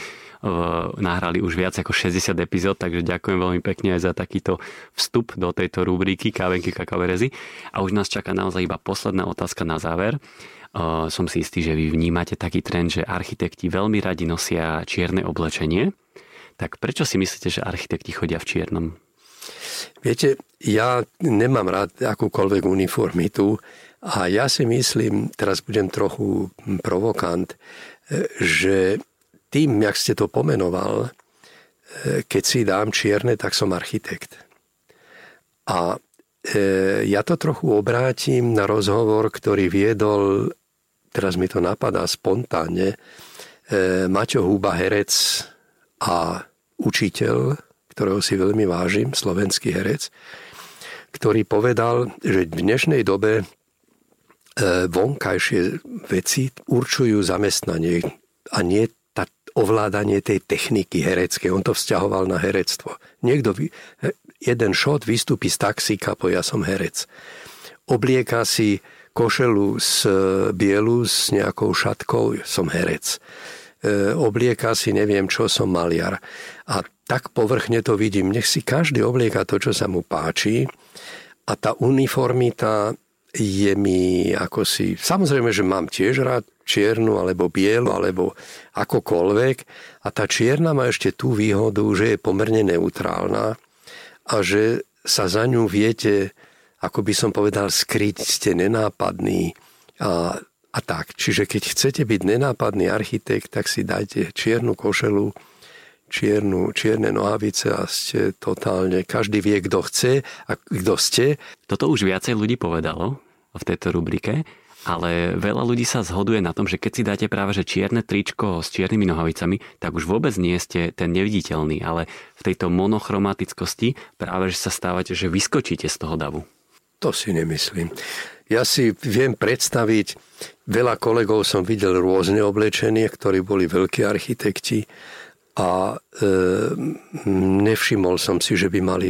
nahrali už viac ako 60 epizód, takže ďakujem veľmi pekne aj za takýto vstup do tejto rubriky Kávenky kakaverezy. A už nás čaká naozaj iba posledná otázka na záver. Som si istý, že vy vnímate taký trend, že architekti veľmi radi nosia čierne oblečenie. Tak prečo si myslíte, že architekti chodia v čiernom? Viete, ja nemám rád akúkoľvek uniformitu a ja si myslím, teraz budem trochu provokant, že tým, jak ste to pomenoval, e, keď si dám čierne, tak som architekt. A e, ja to trochu obrátim na rozhovor, ktorý viedol, teraz mi to napadá spontánne, e, Maťo Húba, herec a učiteľ, ktorého si veľmi vážim, slovenský herec, ktorý povedal, že v dnešnej dobe vonkajšie veci určujú zamestnanie a nie ovládanie tej techniky hereckej. On to vzťahoval na herectvo. Niekto, jeden šot vystúpi z taxíka, po ja som herec. Oblieka si košelu z bielu s nejakou šatkou, som herec. E, oblieka si neviem čo, som maliar. A tak povrchne to vidím. Nech si každý oblieka to, čo sa mu páči. A tá uniformita je mi ako si... Samozrejme, že mám tiež rád čiernu alebo bielu alebo akokoľvek. A tá čierna má ešte tú výhodu, že je pomerne neutrálna a že sa za ňu viete, ako by som povedal, skryť, ste nenápadní a, a tak. Čiže keď chcete byť nenápadný architekt, tak si dajte čiernu košelu, čiernu, čierne nohavice a ste totálne, každý vie, kto chce a kto ste. Toto už viacej ľudí povedalo v tejto rubrike ale veľa ľudí sa zhoduje na tom, že keď si dáte práve že čierne tričko s čiernymi nohavicami, tak už vôbec nie ste ten neviditeľný, ale v tejto monochromatickosti práve že sa stávate, že vyskočíte z toho davu. To si nemyslím. Ja si viem predstaviť, veľa kolegov som videl rôzne oblečenie, ktorí boli veľkí architekti a e, nevšimol som si, že by mali...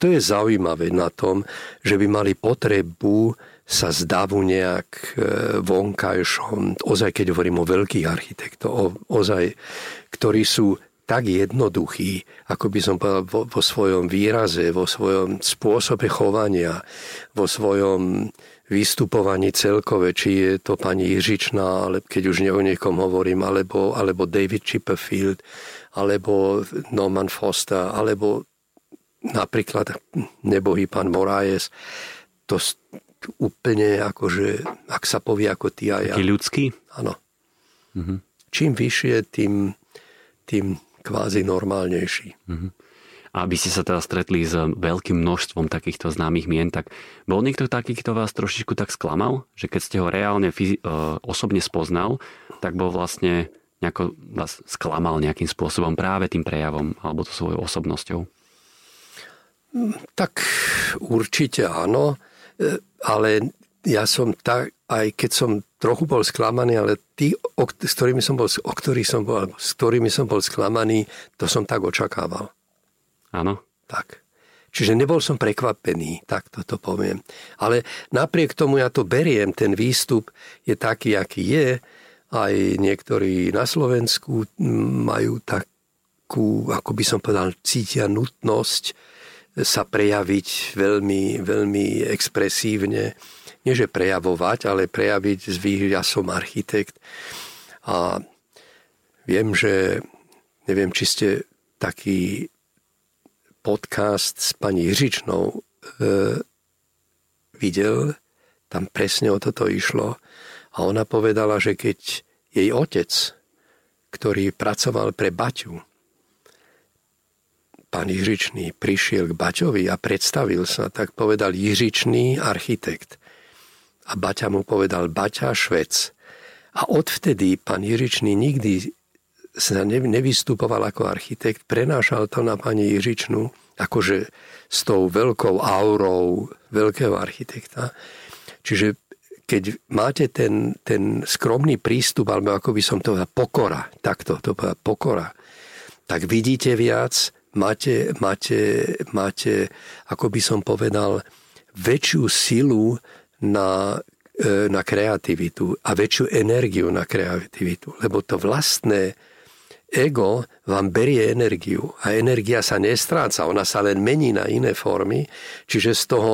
To je zaujímavé na tom, že by mali potrebu sa zdavu nejak e, vonkajšom, ozaj keď hovorím o veľkých architektoch, ozaj, ktorí sú tak jednoduchí, ako by som povedal, vo, vo svojom výraze, vo svojom spôsobe chovania, vo svojom vystupovaní celkové, či je to pani Jižičná, ale keď už o niekom hovorím, alebo, alebo David Chipperfield, alebo Norman Foster, alebo napríklad nebohý pán Moraes. To, úplne akože, ak sa povie ako ty a ja. Taký ľudský? Áno. Mm-hmm. Čím vyššie, tým, tým kvázi normálnejší. Mm-hmm. A aby ste sa teda stretli s veľkým množstvom takýchto známych mien, tak bol niekto taký, kto vás trošičku tak sklamal? Že keď ste ho reálne fyzi- e, osobne spoznal, tak bol vlastne nejako vás sklamal nejakým spôsobom práve tým prejavom alebo to svojou osobnosťou? Tak určite áno. Ale ja som tak, aj keď som trochu bol sklamaný, ale tí, o, s ktorými som bol, o ktorých som bol, s ktorými som bol sklamaný, to som tak očakával. Áno. Tak. Čiže nebol som prekvapený, tak toto poviem. Ale napriek tomu ja to beriem, ten výstup je taký, aký je. Aj niektorí na Slovensku majú takú, ako by som povedal, cítia nutnosť sa prejaviť veľmi, veľmi expresívne. Nie, že prejavovať, ale prejaviť zvýš, ja som architekt. A viem, že neviem, či ste taký podcast s pani Jiřičnou e, videl, tam presne o toto išlo. A ona povedala, že keď jej otec, ktorý pracoval pre Baťu, pán Jiřičný prišiel k Baťovi a predstavil sa, tak povedal Jiřičný architekt. A Baťa mu povedal Baťa Švec. A odvtedy pán Jiřičný nikdy sa nevystupoval ako architekt, prenášal to na pani Jiřičnú, akože s tou veľkou aurou veľkého architekta. Čiže keď máte ten, ten skromný prístup, alebo ako by som to povedal, pokora, takto to povedal, pokora, tak vidíte viac, máte, máte, máte, ako by som povedal, väčšiu silu na, e, na kreativitu a väčšiu energiu na kreativitu. Lebo to vlastné ego vám berie energiu a energia sa nestráca, ona sa len mení na iné formy, čiže z toho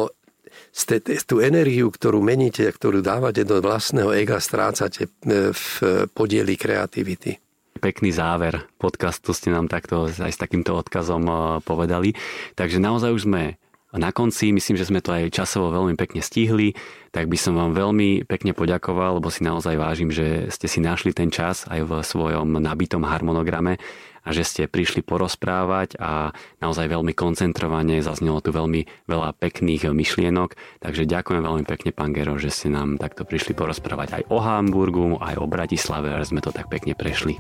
tú energiu, ktorú meníte, ktorú dávate do vlastného ega, strácate e, v podieli kreativity pekný záver podcastu ste nám takto aj s takýmto odkazom eh, povedali. Takže naozaj už sme na konci, myslím, že sme to aj časovo veľmi pekne stihli, tak by som vám veľmi pekne poďakoval, lebo si naozaj vážim, že ste si našli ten čas aj v svojom nabitom harmonograme a že ste prišli porozprávať a naozaj veľmi koncentrovane zaznelo tu veľmi veľa pekných myšlienok. Takže ďakujem veľmi pekne, pán Gero, že ste nám takto prišli porozprávať aj o Hamburgu, aj o Bratislave, a sme to tak pekne prešli.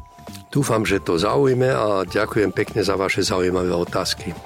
Dúfam, že to zaujme a ďakujem pekne za vaše zaujímavé otázky.